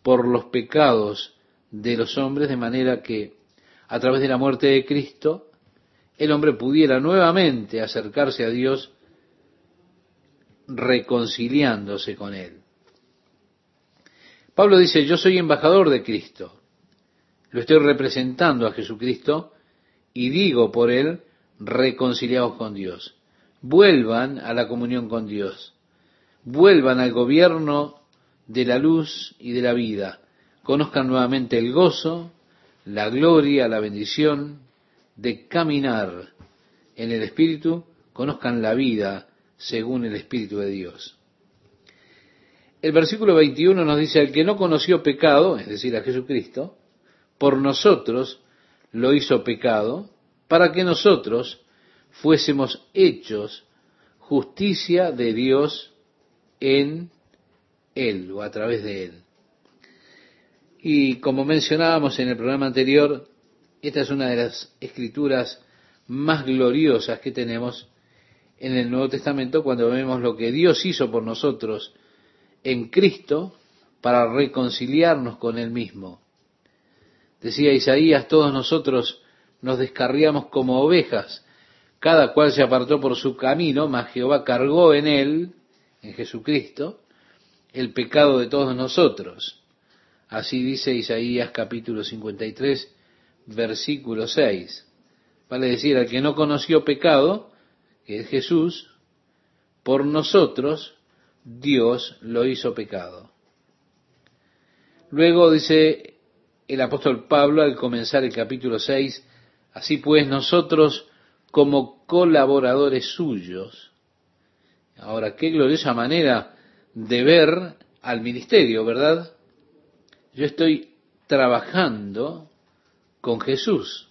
por los pecados de los hombres, de manera que a través de la muerte de Cristo, el hombre pudiera nuevamente acercarse a Dios reconciliándose con Él. Pablo dice, yo soy embajador de Cristo, lo estoy representando a Jesucristo y digo por Él, reconciliados con Dios. Vuelvan a la comunión con Dios, vuelvan al gobierno de la luz y de la vida, conozcan nuevamente el gozo, la gloria, la bendición de caminar en el Espíritu, conozcan la vida según el Espíritu de Dios. El versículo 21 nos dice, el que no conoció pecado, es decir, a Jesucristo, por nosotros lo hizo pecado, para que nosotros fuésemos hechos justicia de Dios en Él o a través de Él. Y como mencionábamos en el programa anterior, esta es una de las escrituras más gloriosas que tenemos en el Nuevo Testamento cuando vemos lo que Dios hizo por nosotros en Cristo para reconciliarnos con Él mismo. Decía Isaías, todos nosotros nos descarriamos como ovejas, cada cual se apartó por su camino, mas Jehová cargó en Él, en Jesucristo, el pecado de todos nosotros. Así dice Isaías capítulo 53, versículo 6. Vale decir, al que no conoció pecado, que es Jesús, por nosotros Dios lo hizo pecado. Luego dice el apóstol Pablo al comenzar el capítulo 6, así pues nosotros como colaboradores suyos. Ahora, qué gloriosa manera de ver al ministerio, ¿verdad? Yo estoy trabajando con Jesús,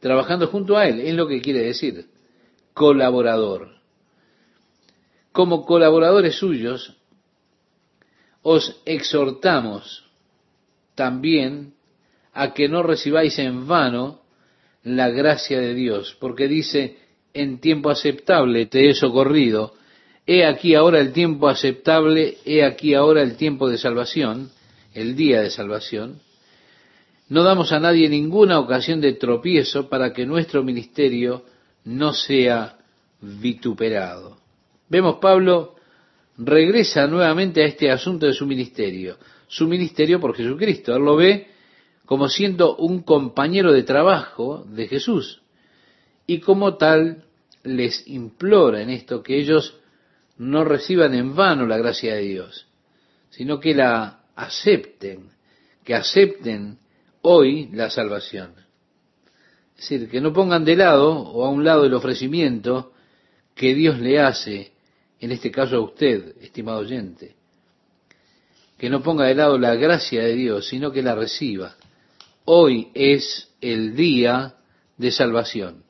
trabajando junto a Él, es lo que quiere decir, colaborador. Como colaboradores suyos, os exhortamos también a que no recibáis en vano la gracia de Dios, porque dice, en tiempo aceptable te he socorrido, he aquí ahora el tiempo aceptable, he aquí ahora el tiempo de salvación, el día de salvación, no damos a nadie ninguna ocasión de tropiezo para que nuestro ministerio no sea vituperado. Vemos Pablo regresa nuevamente a este asunto de su ministerio, su ministerio por Jesucristo. Él lo ve como siendo un compañero de trabajo de Jesús y como tal les implora en esto que ellos no reciban en vano la gracia de Dios, sino que la acepten, que acepten hoy la salvación. Es decir, que no pongan de lado o a un lado el ofrecimiento que Dios le hace, en este caso a usted, estimado oyente. Que no ponga de lado la gracia de Dios, sino que la reciba. Hoy es el día de salvación.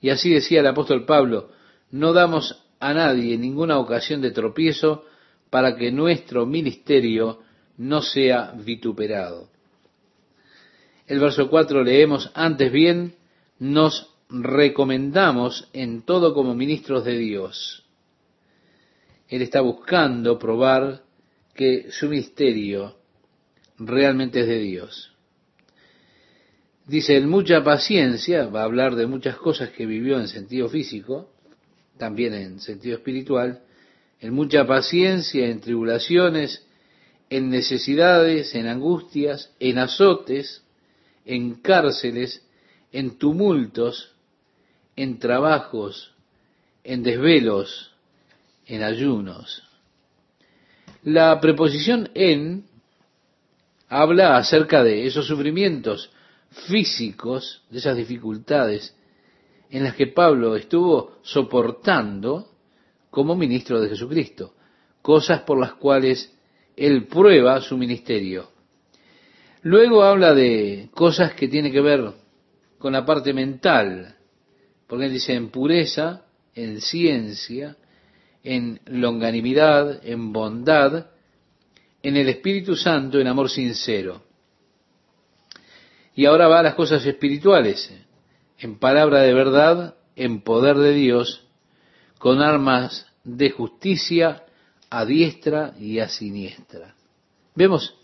Y así decía el apóstol Pablo, no damos a nadie ninguna ocasión de tropiezo, para que nuestro ministerio no sea vituperado. El verso 4 leemos, antes bien, nos recomendamos en todo como ministros de Dios. Él está buscando probar que su ministerio realmente es de Dios. Dice, en mucha paciencia, va a hablar de muchas cosas que vivió en sentido físico, también en sentido espiritual, en mucha paciencia, en tribulaciones, en necesidades, en angustias, en azotes, en cárceles, en tumultos, en trabajos, en desvelos, en ayunos. La preposición en habla acerca de esos sufrimientos físicos, de esas dificultades en las que Pablo estuvo soportando como ministro de Jesucristo, cosas por las cuales él prueba su ministerio. Luego habla de cosas que tienen que ver con la parte mental, porque él dice en pureza, en ciencia, en longanimidad, en bondad, en el Espíritu Santo, en amor sincero. Y ahora va a las cosas espirituales, en palabra de verdad, en poder de Dios, con armas de justicia a diestra y a siniestra. Vemos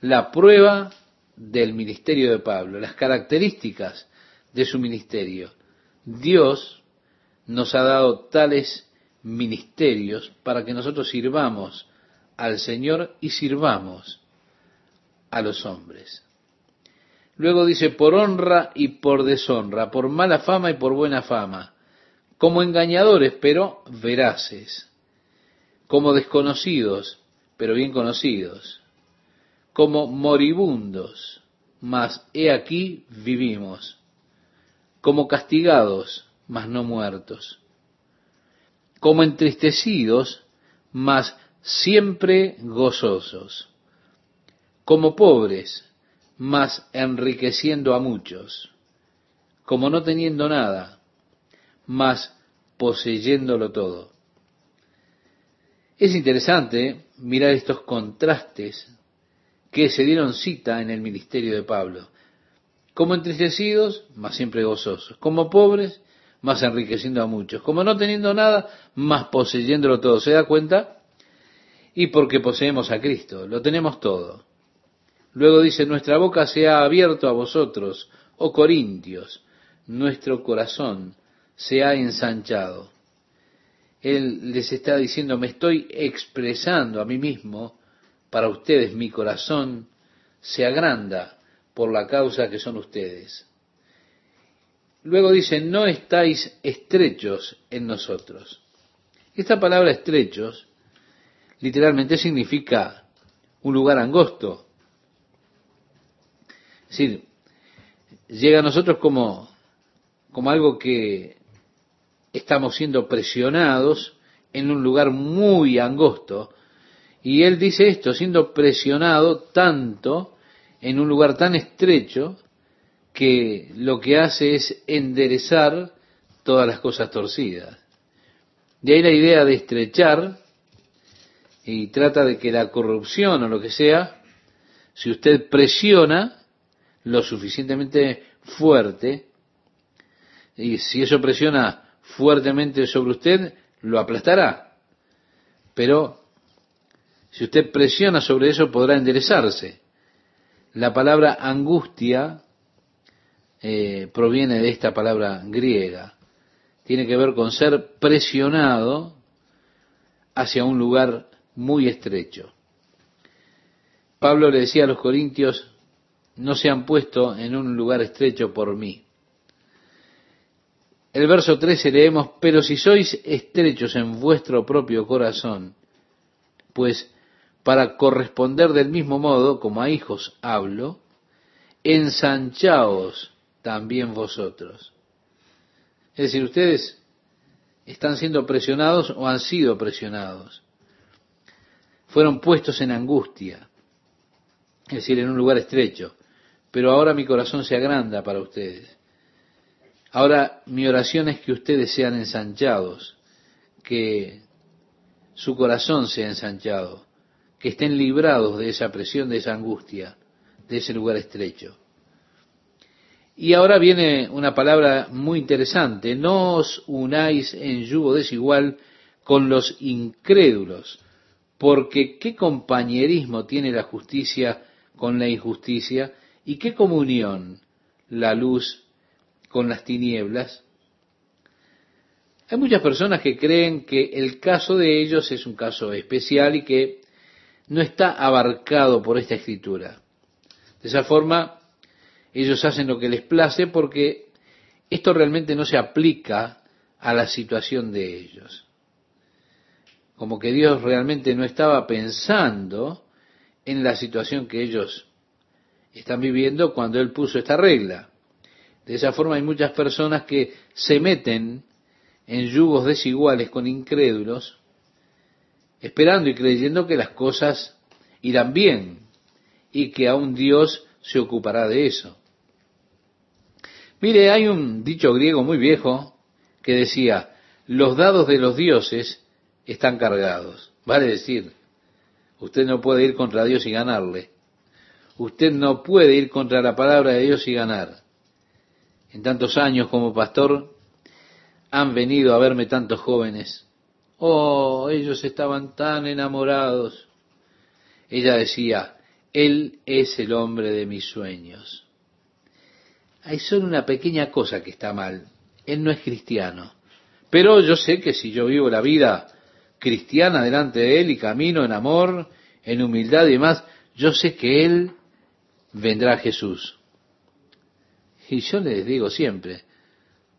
la prueba del ministerio de Pablo, las características de su ministerio. Dios nos ha dado tales ministerios para que nosotros sirvamos al Señor y sirvamos a los hombres. Luego dice, por honra y por deshonra, por mala fama y por buena fama, como engañadores, pero veraces, como desconocidos, pero bien conocidos, como moribundos, mas he aquí vivimos, como castigados, mas no muertos, como entristecidos, mas siempre gozosos, como pobres, mas enriqueciendo a muchos, como no teniendo nada, mas poseyéndolo todo. Es interesante mirar estos contrastes que se dieron cita en el ministerio de Pablo. Como entristecidos, mas siempre gozosos. Como pobres, más enriqueciendo a muchos. Como no teniendo nada, más poseyéndolo todo. ¿Se da cuenta? Y porque poseemos a Cristo, lo tenemos todo. Luego dice, nuestra boca se ha abierto a vosotros, oh Corintios, nuestro corazón se ha ensanchado. Él les está diciendo, me estoy expresando a mí mismo para ustedes, mi corazón se agranda por la causa que son ustedes. Luego dice, no estáis estrechos en nosotros. Esta palabra estrechos literalmente significa un lugar angosto. Es decir, llega a nosotros como, como algo que estamos siendo presionados en un lugar muy angosto. Y él dice esto, siendo presionado tanto en un lugar tan estrecho que lo que hace es enderezar todas las cosas torcidas. De ahí la idea de estrechar y trata de que la corrupción o lo que sea, si usted presiona lo suficientemente fuerte, y si eso presiona fuertemente sobre usted, lo aplastará. Pero si usted presiona sobre eso, podrá enderezarse. La palabra angustia eh, proviene de esta palabra griega. Tiene que ver con ser presionado hacia un lugar muy estrecho. Pablo le decía a los corintios, no se han puesto en un lugar estrecho por mí el verso 13 leemos, pero si sois estrechos en vuestro propio corazón, pues para corresponder del mismo modo, como a hijos hablo, ensanchaos también vosotros. Es decir, ustedes están siendo presionados o han sido presionados. Fueron puestos en angustia, es decir, en un lugar estrecho. Pero ahora mi corazón se agranda para ustedes. Ahora mi oración es que ustedes sean ensanchados, que su corazón sea ensanchado, que estén librados de esa presión, de esa angustia, de ese lugar estrecho. Y ahora viene una palabra muy interesante, no os unáis en yugo desigual con los incrédulos, porque qué compañerismo tiene la justicia con la injusticia y qué comunión la luz con las tinieblas. Hay muchas personas que creen que el caso de ellos es un caso especial y que no está abarcado por esta escritura. De esa forma, ellos hacen lo que les place porque esto realmente no se aplica a la situación de ellos. Como que Dios realmente no estaba pensando en la situación que ellos están viviendo cuando Él puso esta regla. De esa forma hay muchas personas que se meten en yugos desiguales con incrédulos, esperando y creyendo que las cosas irán bien y que aún Dios se ocupará de eso. Mire, hay un dicho griego muy viejo que decía, los dados de los dioses están cargados. Vale decir, usted no puede ir contra Dios y ganarle. Usted no puede ir contra la palabra de Dios y ganar en tantos años como pastor, han venido a verme tantos jóvenes. Oh, ellos estaban tan enamorados. Ella decía, Él es el hombre de mis sueños. Hay solo una pequeña cosa que está mal. Él no es cristiano. Pero yo sé que si yo vivo la vida cristiana delante de Él y camino en amor, en humildad y demás, yo sé que Él vendrá Jesús. Y yo les digo siempre,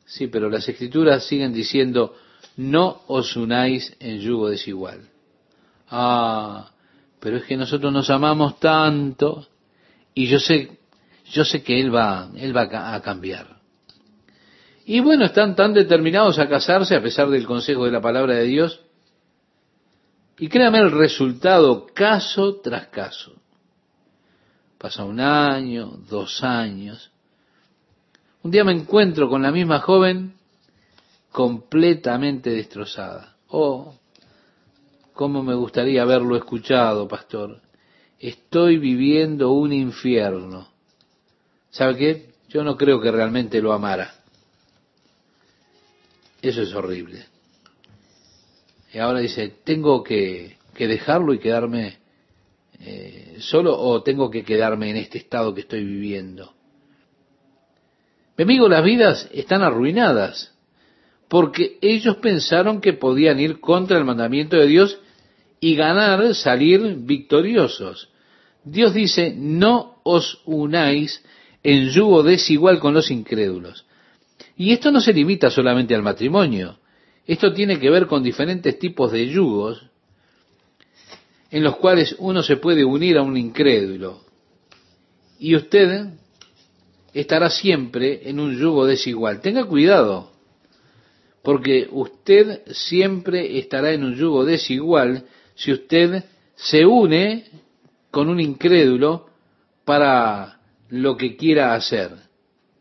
sí, pero las escrituras siguen diciendo, no os unáis en yugo desigual. Ah, pero es que nosotros nos amamos tanto y yo sé, yo sé que él va, él va a cambiar. Y bueno, están tan determinados a casarse a pesar del consejo de la palabra de Dios Y créame el resultado caso tras caso. Pasa un año, dos años. Un día me encuentro con la misma joven completamente destrozada. Oh, cómo me gustaría haberlo escuchado, pastor. Estoy viviendo un infierno. ¿Sabe qué? Yo no creo que realmente lo amara. Eso es horrible. Y ahora dice, tengo que, dejarlo y quedarme eh, solo o tengo que quedarme en este estado que estoy viviendo. Mi amigo, las vidas están arruinadas porque ellos pensaron que podían ir contra el mandamiento de Dios y ganar, salir victoriosos. Dios dice, no os unáis en yugo desigual con los incrédulos. Y esto no se limita solamente al matrimonio. Esto tiene que ver con diferentes tipos de yugos en los cuales uno se puede unir a un incrédulo. Y usted estará siempre en un yugo desigual. Tenga cuidado, porque usted siempre estará en un yugo desigual si usted se une con un incrédulo para lo que quiera hacer.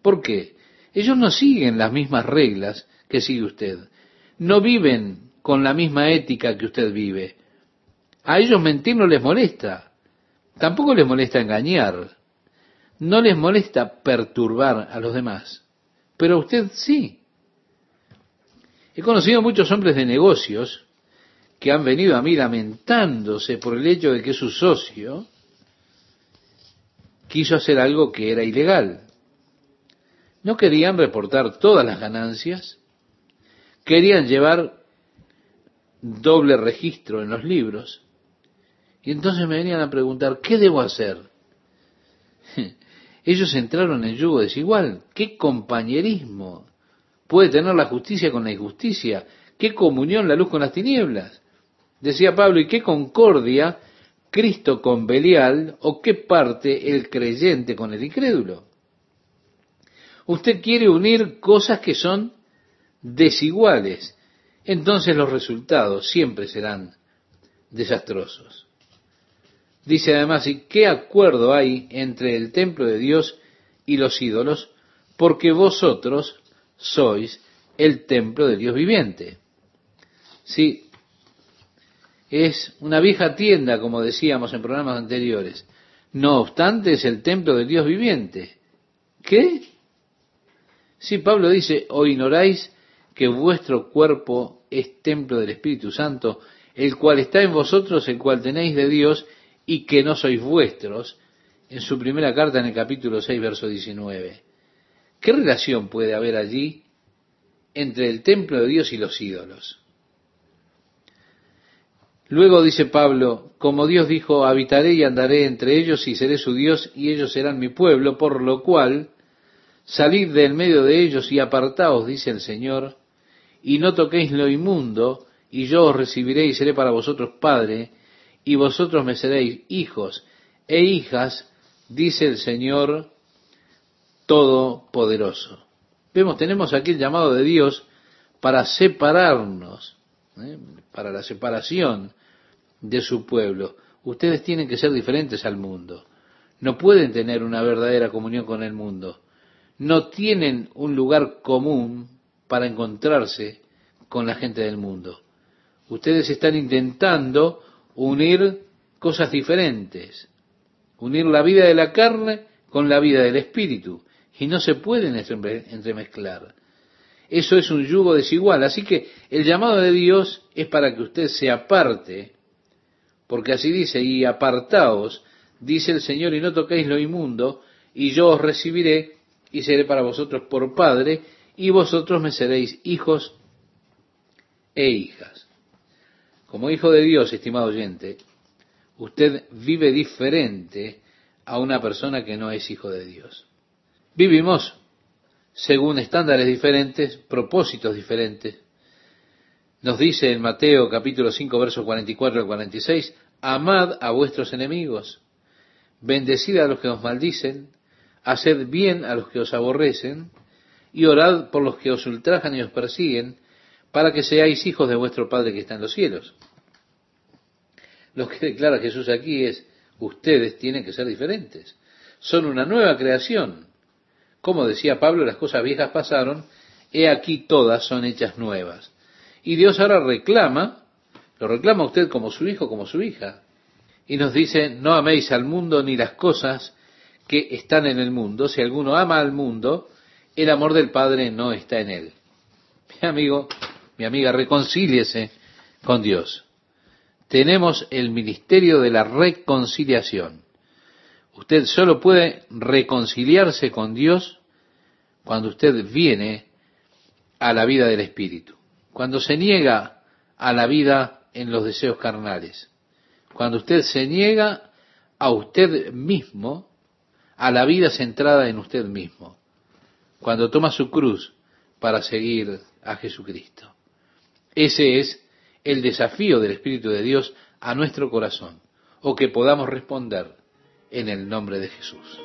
¿Por qué? Ellos no siguen las mismas reglas que sigue usted. No viven con la misma ética que usted vive. A ellos mentir no les molesta. Tampoco les molesta engañar. No les molesta perturbar a los demás. Pero a usted sí. He conocido muchos hombres de negocios que han venido a mí lamentándose por el hecho de que su socio quiso hacer algo que era ilegal. No querían reportar todas las ganancias, querían llevar doble registro en los libros, y entonces me venían a preguntar, ¿qué debo hacer? Ellos entraron en yugo desigual. ¿Qué compañerismo puede tener la justicia con la injusticia? ¿Qué comunión la luz con las tinieblas? Decía Pablo, ¿y qué concordia Cristo con Belial o qué parte el creyente con el incrédulo? Usted quiere unir cosas que son desiguales, entonces los resultados siempre serán desastrosos. Dice además, ¿y qué acuerdo hay entre el templo de Dios y los ídolos? Porque vosotros sois el templo de Dios viviente. Sí, es una vieja tienda, como decíamos en programas anteriores. No obstante, es el templo de Dios viviente. ¿Qué? Sí, Pablo dice, o ignoráis que vuestro cuerpo es templo del Espíritu Santo, el cual está en vosotros, el cual tenéis de Dios, y que no sois vuestros, en su primera carta en el capítulo 6, verso 19. ¿Qué relación puede haber allí entre el templo de Dios y los ídolos? Luego dice Pablo, como Dios dijo, habitaré y andaré entre ellos y seré su Dios y ellos serán mi pueblo, por lo cual salid del medio de ellos y apartaos, dice el Señor, y no toquéis lo inmundo, y yo os recibiré y seré para vosotros padre, y vosotros me seréis hijos e hijas, dice el Señor Todopoderoso. Vemos, tenemos aquí el llamado de Dios para separarnos, ¿eh? para la separación de su pueblo. Ustedes tienen que ser diferentes al mundo. No pueden tener una verdadera comunión con el mundo. No tienen un lugar común para encontrarse con la gente del mundo. Ustedes están intentando unir cosas diferentes, unir la vida de la carne con la vida del espíritu, y no se pueden entremezclar. Eso es un yugo desigual. Así que el llamado de Dios es para que usted se aparte porque así dice, y apartaos, dice el Señor, y no toquéis lo inmundo, y yo os recibiré, y seré para vosotros por Padre, y vosotros me seréis hijos e hijas. Como hijo de Dios, estimado oyente, usted vive diferente a una persona que no es hijo de Dios. Vivimos según estándares diferentes, propósitos diferentes, nos dice en Mateo capítulo 5, versos 44 al 46, amad a vuestros enemigos, bendecid a los que os maldicen, haced bien a los que os aborrecen, y orad por los que os ultrajan y os persiguen, para que seáis hijos de vuestro Padre que está en los cielos. Lo que declara Jesús aquí es, ustedes tienen que ser diferentes. Son una nueva creación. Como decía Pablo, las cosas viejas pasaron, he aquí todas son hechas nuevas. Y Dios ahora reclama, lo reclama usted como su hijo, como su hija. Y nos dice, no améis al mundo ni las cosas que están en el mundo. Si alguno ama al mundo, el amor del Padre no está en él. Mi amigo, mi amiga, reconcíliese con Dios. Tenemos el ministerio de la reconciliación. Usted solo puede reconciliarse con Dios cuando usted viene a la vida del Espíritu, cuando se niega a la vida en los deseos carnales, cuando usted se niega a usted mismo, a la vida centrada en usted mismo, cuando toma su cruz para seguir a Jesucristo. Ese es el desafío del Espíritu de Dios a nuestro corazón, o que podamos responder en el nombre de Jesús.